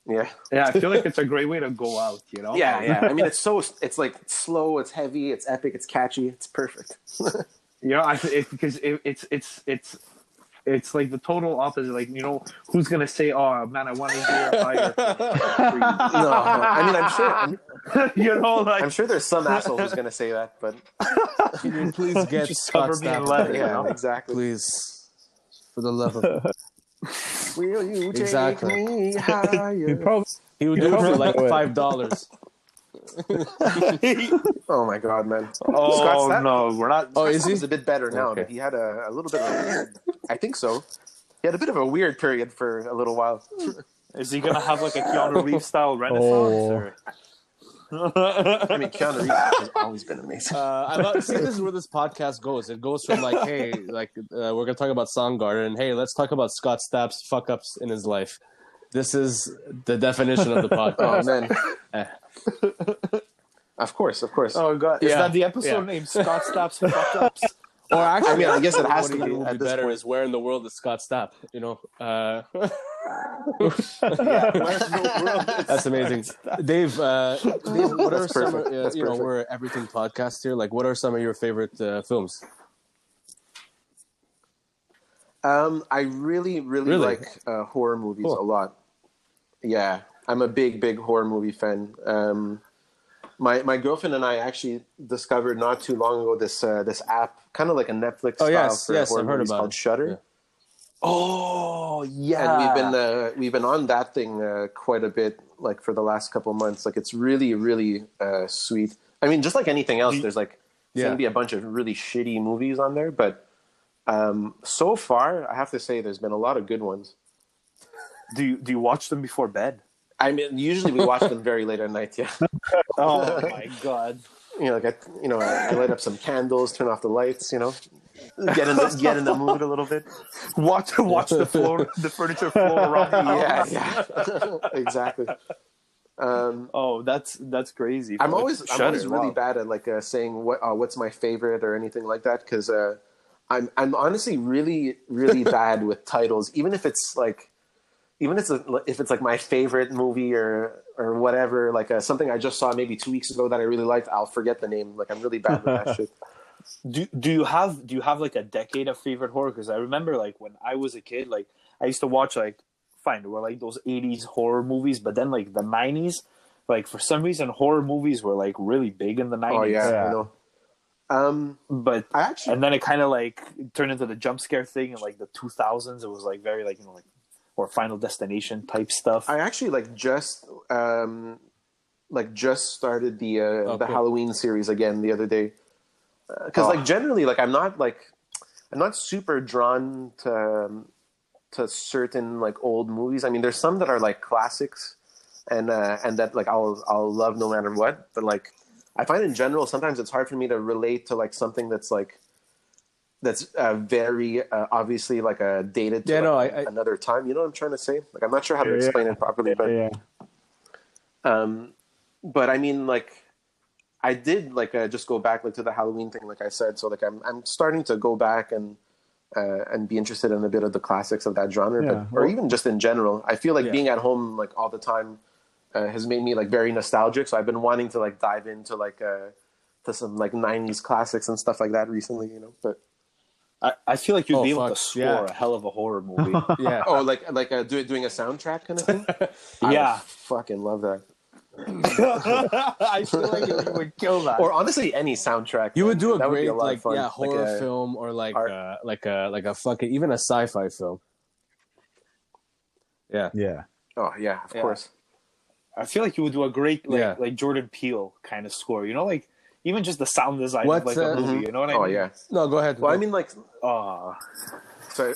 yeah. Yeah, I feel like it's a great way to go out. You know. Yeah, yeah. I mean, it's so it's like slow, it's heavy, it's epic, it's catchy, it's perfect. You know, I it, because it, it's it's it's it's like the total opposite. Like you know, who's gonna say, "Oh man, I want to hear higher." No, no, I mean, I'm sure, I'm, you know, like I'm sure there's some asshole who's gonna say that, but Can you please get Just Scott cover me in Stapp? yeah, you know? exactly. Please, for the love of Will you take Exactly. me He higher? probably He would do it for like five dollars. Oh my god, man! oh Scott Stapp? no, we're not. Oh, Scott is Stapp he? a bit better now, Okay. but he had a, a little bit of a weird. I think so. He had a bit of a weird period for a little while. Is he gonna have like a Keanu Reeves style renaissance? Oh. Or? I mean, Keanu Reeves has always been amazing. Uh, I thought, see, this is where this podcast goes. It goes from like, hey, like uh, we're gonna talk about Soundgarden, and hey, let's talk about Scott Stapp's fuck ups in his life. This is the definition of the podcast. Oh podcast. man! Of course, of course. Oh god, is Yeah, that the episode yeah. name? Scott Stapp's fuck ups. Or actually, I mean, I guess it has to even be would at be this better point. is where in the world is Scott Stapp? You know, uh, that's amazing. Dave, uh, Dave, what are That's some? Uh, That's you know, we're everything podcast here. Like, what are some of your favorite uh, films? Um, I really, really, Really? like uh, horror movies Cool. a lot. Yeah, I'm a big, big horror movie fan. Um, my my girlfriend and I actually discovered not too long ago this uh, this app, kind of like a Netflix Oh, style yes, for yes, horror I've heard movies about called it. Shudder. Yeah. Oh yeah, And we've been uh, we've been on that thing uh, quite a bit, like for the last couple months. Like it's really, really uh, sweet. I mean, just like anything else, there's like Yeah. gonna be a bunch of really shitty movies on there, but um, so far, I have to say, there's been a lot of good ones. Do you do you watch them before bed? I mean, usually we watch them very late at night. Yeah, Oh my god. you know, like I, you know, I, I light up some candles, turn off the lights. You know, get in the, get in the mood a little bit. Watch watch the floor the furniture floor around Yeah, yeah, exactly. Um, Oh, that's that's crazy. I'm always I'm always really wow. bad at like uh, saying what uh, what's my favorite or anything like that because uh, I'm I'm honestly really really bad with titles, even if it's like even if it's a, if it's like my favorite movie or or whatever, like uh, something I just saw maybe two weeks ago that I really liked, I'll forget the name. Like I'm really bad with that shit. Do do you have do you have like a decade of favorite horror? Because I remember like when I was a kid, like I used to watch like fine, there were like those '80s horror movies, but then like the '90s, like for some reason horror movies were like really big in the '90s. Oh yeah, Yeah. I know. Um, But I actually and then it kind of like turned into the jump scare thing in like the 2000s. It was like very like you know like or Final Destination type stuff. I actually like just um like just started the uh, Oh, the cool. Halloween series again the other day. because Oh. like generally like i'm not like i'm not super drawn to um, to certain like old movies i mean there's some that are like classics and uh and that like i'll i'll love no matter what but like i find in general sometimes it's hard for me to relate to like something that's like that's uh, very uh, obviously like a dated to Yeah, no, like, I- I- another time you know what i'm trying to say like i'm not sure how to Yeah, yeah. explain it properly but yeah. um, but I mean, like, I did like uh, just go back like to the Halloween thing, like I said. So like I'm I'm starting to go back and uh, and be interested in a bit of the classics of that genre, but or even just in general. I feel like being at home like all the time uh, has made me like very nostalgic. So I've been wanting to like dive into like uh, to some like '90s classics and stuff like that recently. You know, but I, I feel like you'd Oh, be able fuck, to score yeah. a hell of a horror movie. Yeah. oh, like like uh, do, doing a soundtrack kind of thing. Yeah. would fucking love that. I feel like you would kill that. Or honestly, any soundtrack. You would do a That great be lot like fun. yeah Like horror a- film or like art- uh, like a like a fucking even a sci-fi film. Yeah. Yeah. Oh yeah, of Yeah. course. I feel like you would do a great like Yeah. like Jordan Peele kind of score. You know, like even just the sound design What, of like uh, a movie. You know what I Oh mean? yeah. No, go ahead. Well, I mean, like, Oh, sorry,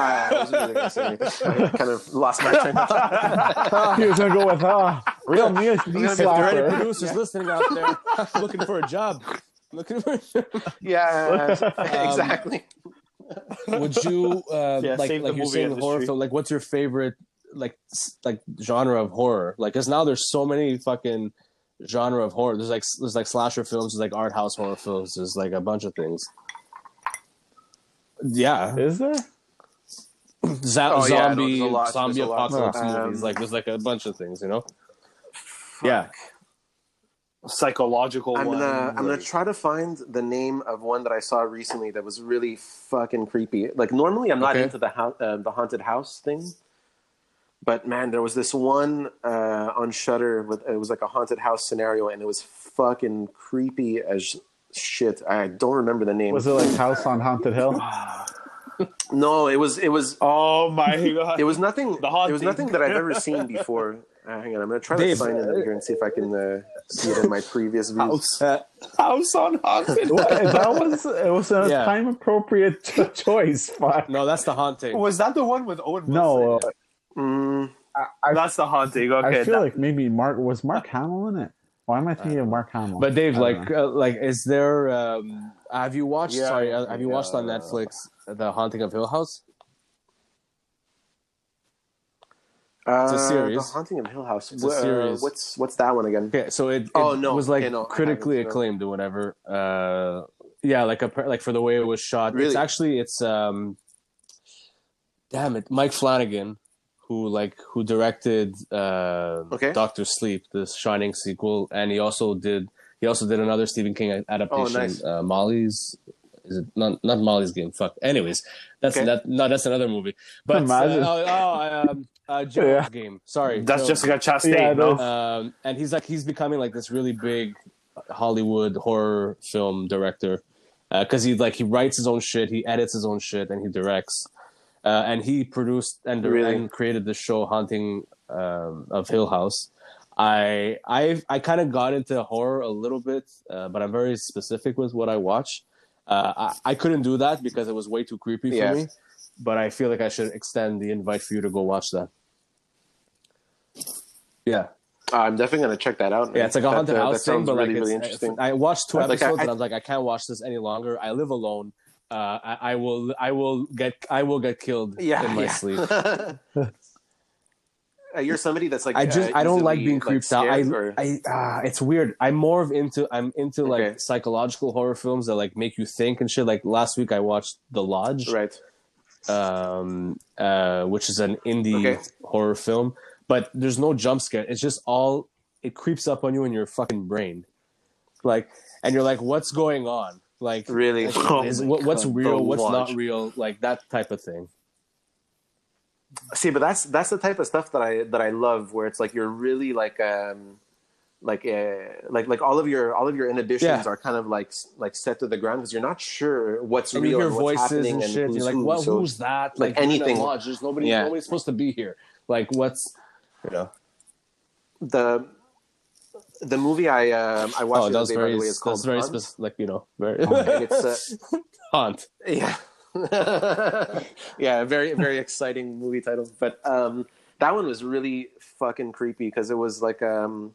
I wasn't really gonna say. I kind of lost my train of thought. he was gonna go with uh, real knee, knee if there are any slapper. producers listening out there looking for a job, looking for. Yeah, exactly. Would you uh, Yeah, like like you're movie saying horror film? Like, what's your favorite like like genre of horror? Like, because now there's so many fucking genre of horror. There's like there's like slasher films, there's like art house horror films. There's like a bunch of things. Yeah, Is there? Za- Oh, yeah, no, zombie, lot, zombie there's lot. apocalypse Um, movies. Like, there's like a bunch of things, you know. Yeah, psychological I'm gonna I'm gonna try to find the name of one that I saw recently that was really fucking creepy. Like normally I'm not Okay. into the hou- uh, the haunted house thing, but man, there was this one uh, on Shudder with it was like a haunted house scenario, and it was fucking creepy as shit. I don't remember the name. Was it like House on Haunted Hill? no, it was it was Oh my god! it was nothing. The it was nothing that I've ever seen before. Uh, hang on, I'm gonna try to Dave, sign in uh, here and see if I can uh, see it in my previous views. house, Uh, house on haunted. that was it was a Yeah. time appropriate choice. Fuck. no, that's the haunting. Was that the one with Owen? Wilson? No, uh, Mm, that's the haunting. Okay, I feel that- like maybe Mark was Mark Hamill in it. Why am I thinking of Mark Hamill? But Dave, like, uh, like, is there? Um, have you watched? Yeah, sorry, uh, have you watched on. Netflix The Haunting of Hill House? uh, a series. The Haunting of Hill House. It's a Wha- uh, series. what's what's that one again? Okay, so it, it Oh, no. was like Okay, no, critically acclaimed or whatever. Uh, yeah, like a like for the way it was shot. Really? It's actually it's um, damn it, Mike Flanagan, who like who directed uh, Okay. Doctor Sleep, the Shining sequel, and he also did he also did another Stephen King adaptation, Oh, nice. uh, Molly's. Is it not not Molly's game? Fuck. Anyways, that's Okay. that. No, that's another movie. But uh, Imagine. oh, oh um, uh, Joe's Yeah. game. Sorry, that's Joe- Jessica Chastain. Yeah, no? um, and he's like he's becoming like this really big Hollywood horror film director because he like he writes his own shit, he edits his own shit, and he directs. Uh, and he produced and, Really? and created the show Haunting um, of Hill House. I I I kind of got into horror a little bit, uh, but I'm very specific with what I watch. Uh, I, I couldn't do that because it was way too creepy for Yeah. me. But I feel like I should extend the invite for you to go watch that. Yeah. Uh, I'm definitely gonna check that out. man. Yeah, it's like a haunted uh, house that thing, sounds but like really, really it's, interesting. I watched two Like, episodes I- and I was like, I can't watch this any longer. I live alone. Uh, I, I will, I will get, I will get killed yeah, in my yeah. sleep. Uh, you're somebody that's like I just, uh, I don't like being creeped out. scared, I, or- I, uh, it's weird. I'm more of into, I'm into like Okay. psychological horror films that like make you think and shit. Like last week, I watched The Lodge, right. um, uh, which is an indie Okay. horror film, but there's no jump scare. It's just all it creeps up on you in your fucking brain, like, and you're like, what's going on? Like, Really? like, Oh is, what, what's real? What's not real? Like that type of thing. See, but that's that's the type of stuff that I that I love, where it's like you're really like um like uh, like like all of your all of your inhibitions Yeah. are kind of like like set to the ground because you're not sure what's And real you hear and what's voices happening and and shit. who's You're like, what? so- Who's that? like in anything. Lodge. There's nobody. Yeah. Nobody's supposed to be here. Like, what's, you know? the the movie I um, I watched Oh, the that other was very, the way, it's called very specific. Like you know, very And it's uh, haunt. yeah yeah very very exciting movie title but um that one was really fucking creepy because it was like um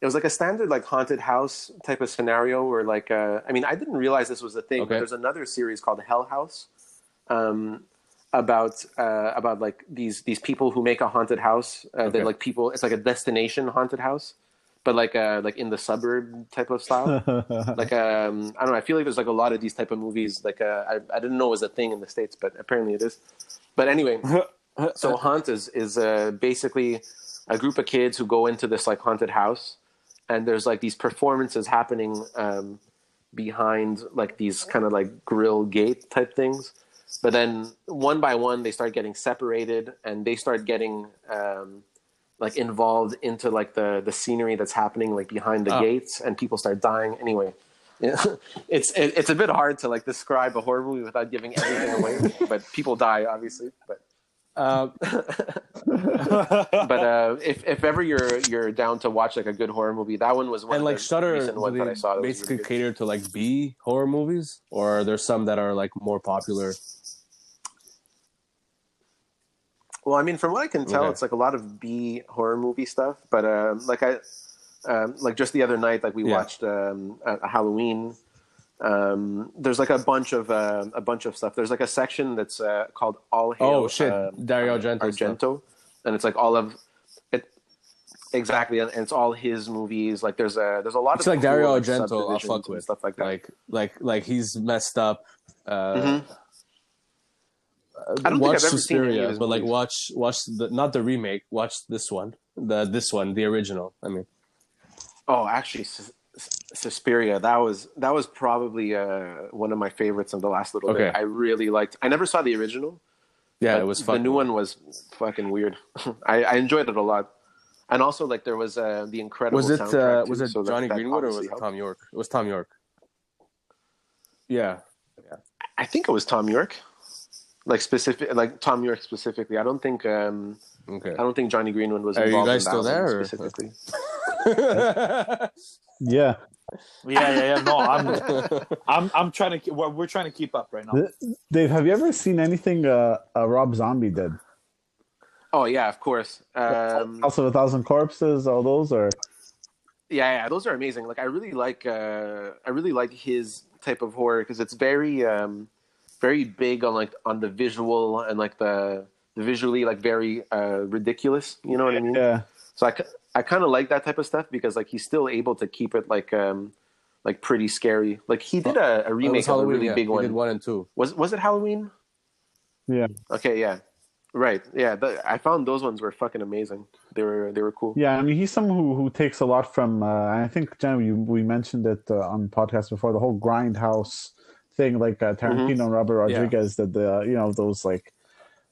it was like a standard like haunted house type of scenario where like uh i mean i didn't realize this was a thing but there's another series called hell house um about uh about like these these people who make a haunted house uh, Okay. they like people it's like a destination haunted house but like uh like in the suburb type of style. Like um i don't know i feel like there's like a lot of these type of movies like uh, I, I didn't know it was a thing in the states but apparently it is. But anyway so haunt is is uh, basically a group of kids who go into this like haunted house and there's like these performances happening um behind like these kind of like grill gate type things. But then one by one they start getting separated and they start getting um like involved into like the the scenery that's happening like behind the Oh. gates and people start dying anyway yeah. it's it, it's a bit hard to like describe a horror movie without giving everything away but people die obviously but Uh, but uh if if ever you're you're down to watch like a good horror movie that one was one and of like the Shudder, recent do ones that I saw that basically really cater to like B horror movies, or are there some that are like more popular? Well, I mean, from what I can tell, Okay. it's like a lot of B horror movie stuff. But um, like I, um, like just the other night, like we Yeah. watched um, a, a Halloween. Um, there's like a bunch of uh, a bunch of stuff. There's like a section that's uh, called All Hail. Oh shit, um, Dario Argento. stuff. Argento, and it's like all of it. Exactly, and it's all his movies. Like there's a there's a lot It's of like Dario cool, Argento. I'll fuck with stuff like that. Like like like he's messed up. Uh, Mhm. uh, I don't think watch I've ever seen any Suspiria, his but like watch watch the not the remake. Watch this one, the this one, the original. I mean, Oh, actually, Sus- Sus- Suspiria. That was that was probably uh, one of my favorites of the last little Okay. bit. I really liked. I never saw the original. yeah, it was the new one was fucking weird. I, I enjoyed it a lot, and also like there was uh, the incredible. Was it uh, was it so that- Johnny that Greenwood or was it. Thom Yorke? It was Thom Yorke. Yeah, Yeah, I think it was Thom Yorke, like specific, like Thom Yorke specifically. I don't think um, okay. I don't think Jonny Greenwood was Are you involved. guys in still there, or- specifically? yeah. Yeah, yeah, yeah. No, I'm, I'm, I'm trying to. keep- We're, we're trying to keep up right now. Dave, have you ever seen anything uh, uh, Rob Zombie did? Oh yeah, of course. Um, House of a Thousand Corpses, all those, are. yeah, yeah, those are amazing. Like I really like uh I really like his type of horror because it's very um very big on like on the visual and like the the visually like very uh ridiculous, you know what I mean? yeah, So I, I kind of like that type of stuff because like he's still able to keep it like um like pretty scary. Like he did a, a remake of a Halloween, really yeah. big He did one. one and two. Was was it Halloween? yeah, Okay, yeah. Right. Yeah, the, I found those ones were fucking amazing. They were they were cool. yeah. I mean, he's someone who, who takes a lot from. Uh, I think Jen, you, we mentioned it uh, on podcast before. The whole grindhouse thing, like uh, Tarantino and Robert Yeah. Rodriguez did the you know those like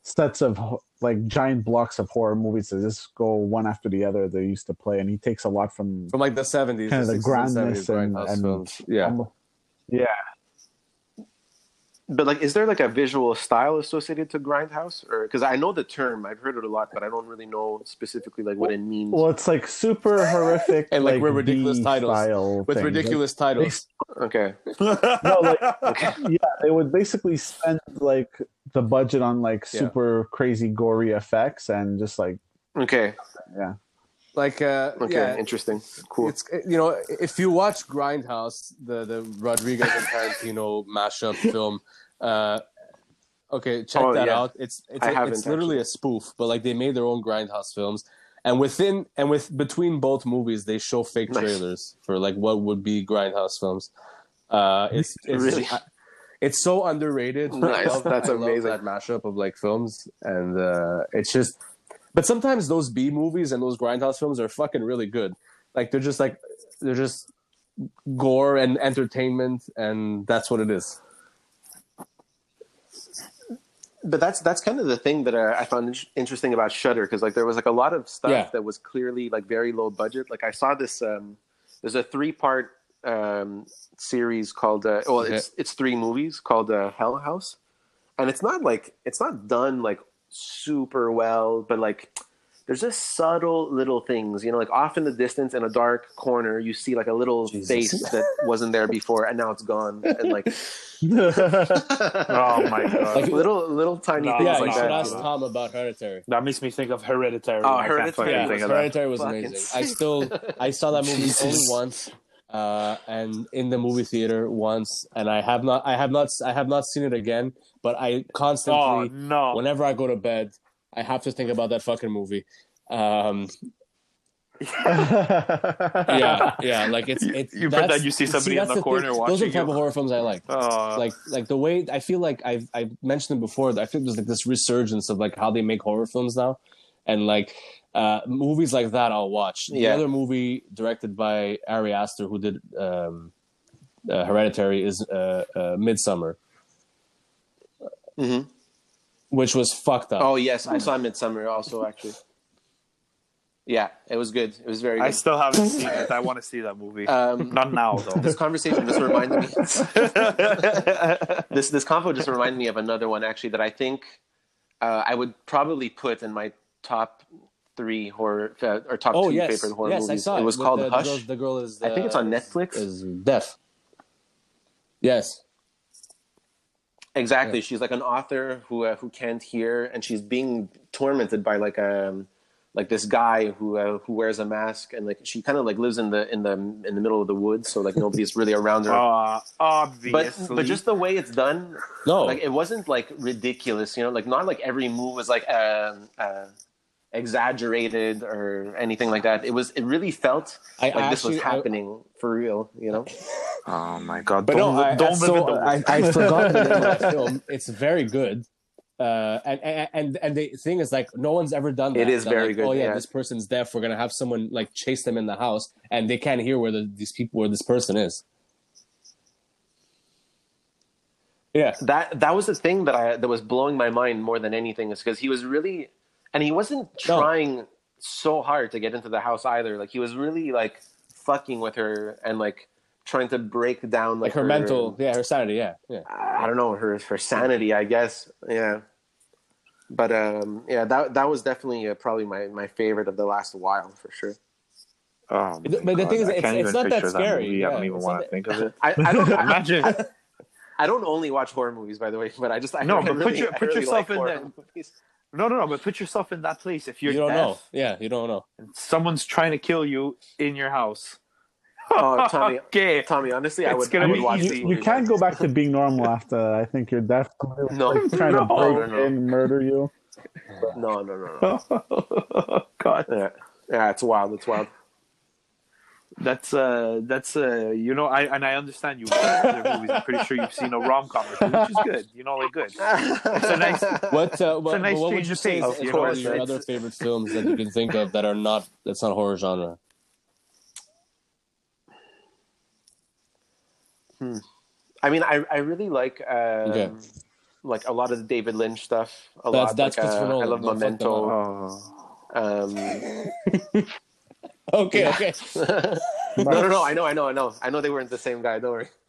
sets of like giant blocks of horror movies that just go one after the other. They used to play, and he takes a lot from From like the seventies, Kind of the grandness and- and- films. Yeah, um, yeah. But like, is there like a visual style associated to grindhouse, or because I know the term, I've heard it a lot, but I don't really know specifically like what it means. Well, it's like super horrific And, like, with ridiculous titles. style with things. ridiculous titles. okay, no, like yeah, they would basically spend like the budget on like Yeah. super crazy gory effects and just like okay, yeah, Like, uh, okay, yeah, interesting, cool. it's you know if you watch Grindhouse, the the Rodriguez and Tarantino mashup film, uh, okay, check Oh, that yeah. out. It's it's, a- it's literally a spoof, but like they made their own Grindhouse films, and within and with between both movies, they show fake Nice. trailers for like what would be Grindhouse films. Uh, it's it's Really? I- it's so underrated. Nice. love- That's I amazing. that mashup of like films, and uh, it's just. But sometimes those B movies and those grindhouse films are fucking really good. Like they're just like they're just gore and entertainment, and that's what it is. but that's that's kind of the thing that uh, I found interesting about Shudder because like there was like a lot of stuff Yeah. that was clearly like very low budget. Like I saw this. Um, there's a three part um, series called uh, well, it's it's three movies called uh, Hell House, and it's not like it's not done like super well, but like there's just subtle little things, you know, like off in the distance in a dark corner, you see like a little Jesus. face that wasn't there before, and now it's gone, and like Oh my god. like little little tiny No, things yeah, like you should that. ask? Tom about Hereditary. that makes me think of Hereditary. Oh, I can't Hereditary. Yeah, think of. Hereditary was Fucking amazing. sick. I still I saw that movie Jesus. only once, uh, and in the movie theater once, and I have not I have not I have not seen it again. But I constantly, Oh no. whenever I go to bed, I have to think about that fucking movie. Um, yeah, yeah, like it's You- it's you that's- pretend you see somebody in that's the thing. corner Those are watching the type you. of horror films I like Oh. like like the way I feel like I've I've mentioned it before. I feel there's like this resurgence of like how they make horror films now, and like uh, movies like that I'll watch. The Yeah. other movie directed by Ari Aster, who did um, uh, Hereditary, is uh, uh, Midsommar, Mhm. which was fucked up. Oh yes, I saw Midsommar also actually. Yeah, it was good. It was very Good. I still haven't seen it. I want to see that movie. Um, Not now though. this conversation just reminded me. this this convo just reminded me of another one actually that I think uh, I would probably put in my top three horror uh, or top Oh two yes, favorite horror yes, movies. I saw it. it was with called the, Hush. The girl, the girl is. I think it's on uh, Netflix. Is deaf. Yes. Exactly. She's like an author who uh, who can't hear, and she's being tormented by like um like this guy who uh, who wears a mask, and like she kind of like lives in the in the in the middle of the woods, so like nobody's really around her. Uh, obviously. but but just the way it's done, No. like it wasn't like ridiculous, you know, like not like every move was like um uh, exaggerated or anything like that. It was it really felt I like this was actually- I- happening for real, you know. oh my god! But don't no, I, don't live so I. I forgot the name that film. It's very good. Uh, and, and and and the thing is, like, no one's ever done that. It is That, very like, good, Oh yeah, yeah. this person's deaf. We're gonna have someone like chase them in the house, and they can't hear where the, these people, where this person is. Yeah, that that was the thing that I that was blowing my mind more than anything is because he was really and he wasn't No. trying so hard to get into the house either. Like he was really like fucking with her and like trying to break down like, like her mental, yeah, her sanity, yeah, yeah. I don't know her her sanity, I guess. Yeah. But um, yeah, that that was definitely uh, probably my, my favorite of the last while for sure. Oh my But the thing is, I it's- can't it's even not that picture scary, movie. I don't even want to think of it. I, I don't Imagine. I, I don't only watch horror movies, by the way, but I just I No, I but put really- your- I put really yourself like in horror there. movies. No, no, no. But put yourself in that place. If you're You don't deaf, know, yeah, you don't know. and someone's trying to kill you in your house. Oh, Tommy, okay. Tommy, honestly, I It's would, gonna I would be watch you, movie. you can't go back to being normal after that. I think you're definitely No. like, trying No. to break No, no. in, murder you. No, no, no, no. God, Yeah, yeah, it's wild. It's wild. That's uh, that's uh, you know, I and I understand you watch other movies. I'm pretty sure you've seen a rom com which is good. You know, like good. it's a nice- What uh, what, nice what would you say pace, is, of is course, your other favorite films that you can think of that are not that's not horror genre? Hmm. I mean, I I really like um, Okay. like a lot of the David Lynch stuff. A That's- lot. that's like, uh, Christopher I love Don't fuck that Memento. Oh, Um, Okay, okay. no, no, no. I know, I know, I know. I know they weren't the same guy. Don't worry.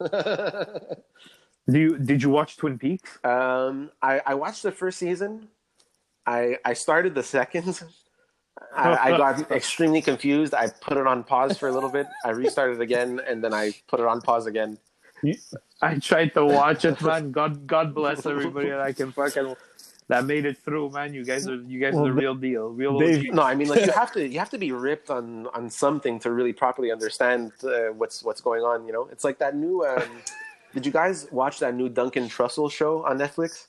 do you did you watch Twin Peaks? um, I I watched the first season. I I started the second. I, I got extremely confused. I put it on pause for a little bit. I restarted again, and then I put it on pause again. I tried to watch it, man. God, God bless everybody that I can fucking that made it through, man. You guys are you guys Well, are the real deal, real Dave- No, I mean like you have to you have to be ripped on on something to really properly understand uh, what's what's going on. You know, it's like that new. Um, did you guys watch that new Duncan Trussell show on Netflix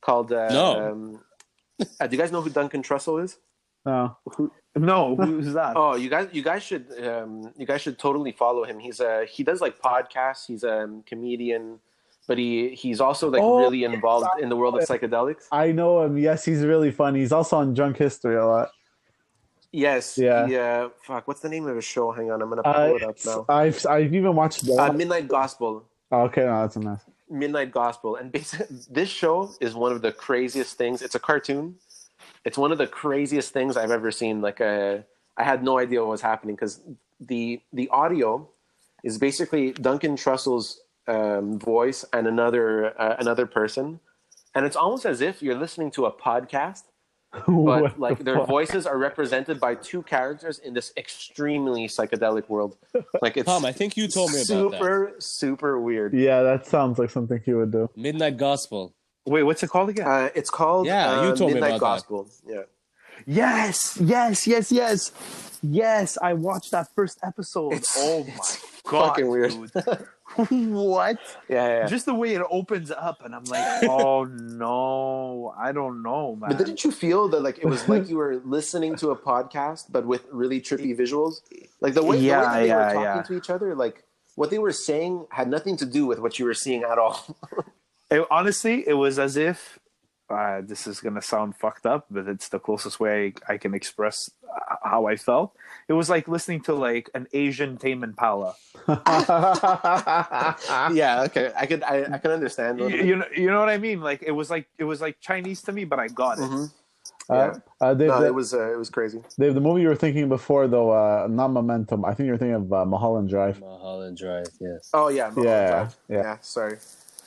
called? Uh, No. Um, uh, do you guys know who Duncan Trussell is? No. No, who's that? Oh, you guys, you guys should, um, you guys should totally follow him. He's a he does like podcasts. He's a um, comedian, but he he's also like Oh, really involved in the world of psychedelics. I know him. Yes, he's really funny. He's also on Drunk History a lot. Yes. Yeah. He, uh, fuck. What's the name of his show? Hang on, I'm gonna pull Uh, it up now. I've I've even watched. The, Uh, Midnight Gospel. oh, okay, no, that's a mess. Midnight Gospel, and basically, this show is one of the craziest things. It's a cartoon. It's one of the craziest things I've ever seen. Like, uh, I had no idea what was happening because the the audio is basically Duncan Trussell's um, voice and another uh, another person, and it's almost as if you're listening to a podcast, but like the their fuck? voices are represented by two characters in this extremely psychedelic world. Like it's Tom, I think you told me about that. super super weird. Yeah, that sounds like something he would do. Midnight Gospel. Wait, what's it called again? Uh, it's called Yeah, you told me Midnight about that. Gospel. Yeah. Yes, yes, yes, yes, yes. I watched that first episode. It's- oh my it's god, fucking weird. what? Yeah, yeah. Just the way it opens up, and I'm like, oh no, I don't know, man. But didn't you feel that like it was like you were listening to a podcast, but with really trippy visuals? Like the way, the way Yeah, that they yeah, were talking yeah. to each other, like what they were saying had nothing to do with what you were seeing at all. It- honestly, it was as if uh, this is gonna sound fucked up, but it's the closest way I, can express uh, how I felt. It was like listening to like an Asian Tame Impala. yeah, okay, I could, I, I can understand. You, you know, you know what I mean? Like it was like it was like Chinese to me, but I got it. Mhm. Uh, uh, Dave, No, the, it was, uh, it was crazy. Dave, the movie you were thinking before, though, uh, not Momentum. I think you're thinking of uh, Mulholland Drive. Mulholland Drive, yes. Oh yeah, Mulholland Yeah, Drive. yeah. yeah. Sorry,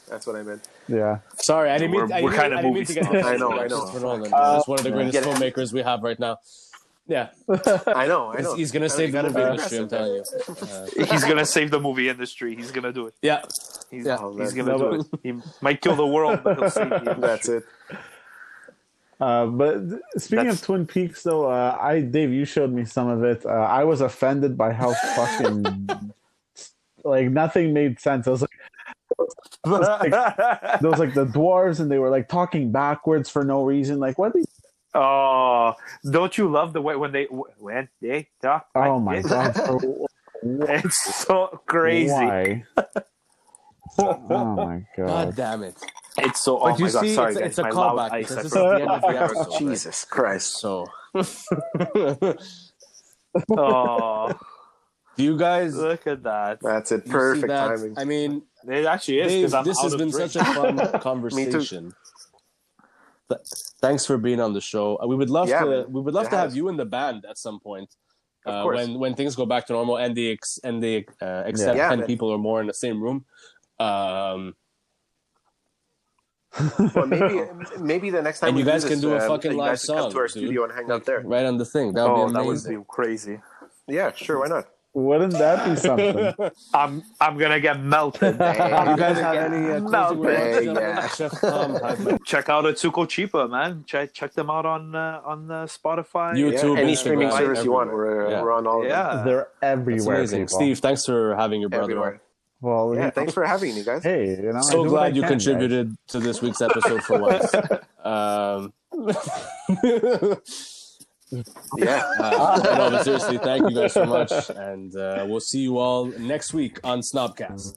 that's what I meant. Yeah. Sorry, I didn't mean. We're- I we're didn't, kinda I didn't movie to get. stars. I know, I know. Christopher Nolan. Uh, He's one of the greatest filmmakers we have right now. Yeah, I know, I he's, know. he's gonna save the movie industry. I'm telling you. Uh, He's gonna save the movie industry. He's gonna do it. yeah, He's, Yeah. he's Oh, gonna do it. He might kill the world, but he'll save the. That's it. Uh, but speaking That's- of Twin Peaks, though, uh, I Dave, you showed me some of it. Uh, I was offended by how fucking like nothing made sense. I was like, there was like the dwarves, and they were like talking backwards for no reason. Like, what? Are you- Oh, don't you love the way when they when they talk? oh like my this? god! it's so crazy. Why? oh my God god! damn it! It's so. But oh you my god! see, Sorry, it's, guys. it's a my loud callback because I this is the end of the episode. right? Jesus Christ. So, Oh, do you guys? look at that! That's it. Perfect that? timing. I mean, It actually is Dave, I'm this out has of been drink. such a fun conversation. Th- Thanks for being on the show. Uh, We would love Yeah, to. man. We would love It to have you in the band at some point. Uh, when when things go back to normal and they ex- and they uh, accept Yeah, ten man. people or more in the same room. Um, Well, maybe maybe the next time And we you guys do can this, do a uh, fucking live guys come song, to our dude. studio and hang out there. right on the thing. That would Oh, be that would amazing. be crazy. Yeah, sure. Why not? Wouldn't that be something? I'm I'm gonna get melted. Do you guys have any uh, Melted. remarks? Hey, gentlemen? yeah. Chef Tom, have- check out Atsuko Chiba, man. Check check them out on uh, on uh, Spotify. You- Yeah, YouTube, any Instagram, streaming service you want, we're, uh, Yeah. we're on all of them. yeah. They're That's everywhere. amazing, people. Steve. Thanks for having your brother. Everywhere. Well, Yeah, thanks for having me, guys. Hey, you know, so do what I glad you can, guys. contributed to this week's episode for once. um, Yeah. uh, no, but seriously, thank you guys so much, and uh, we'll see you all next week on Snobcast.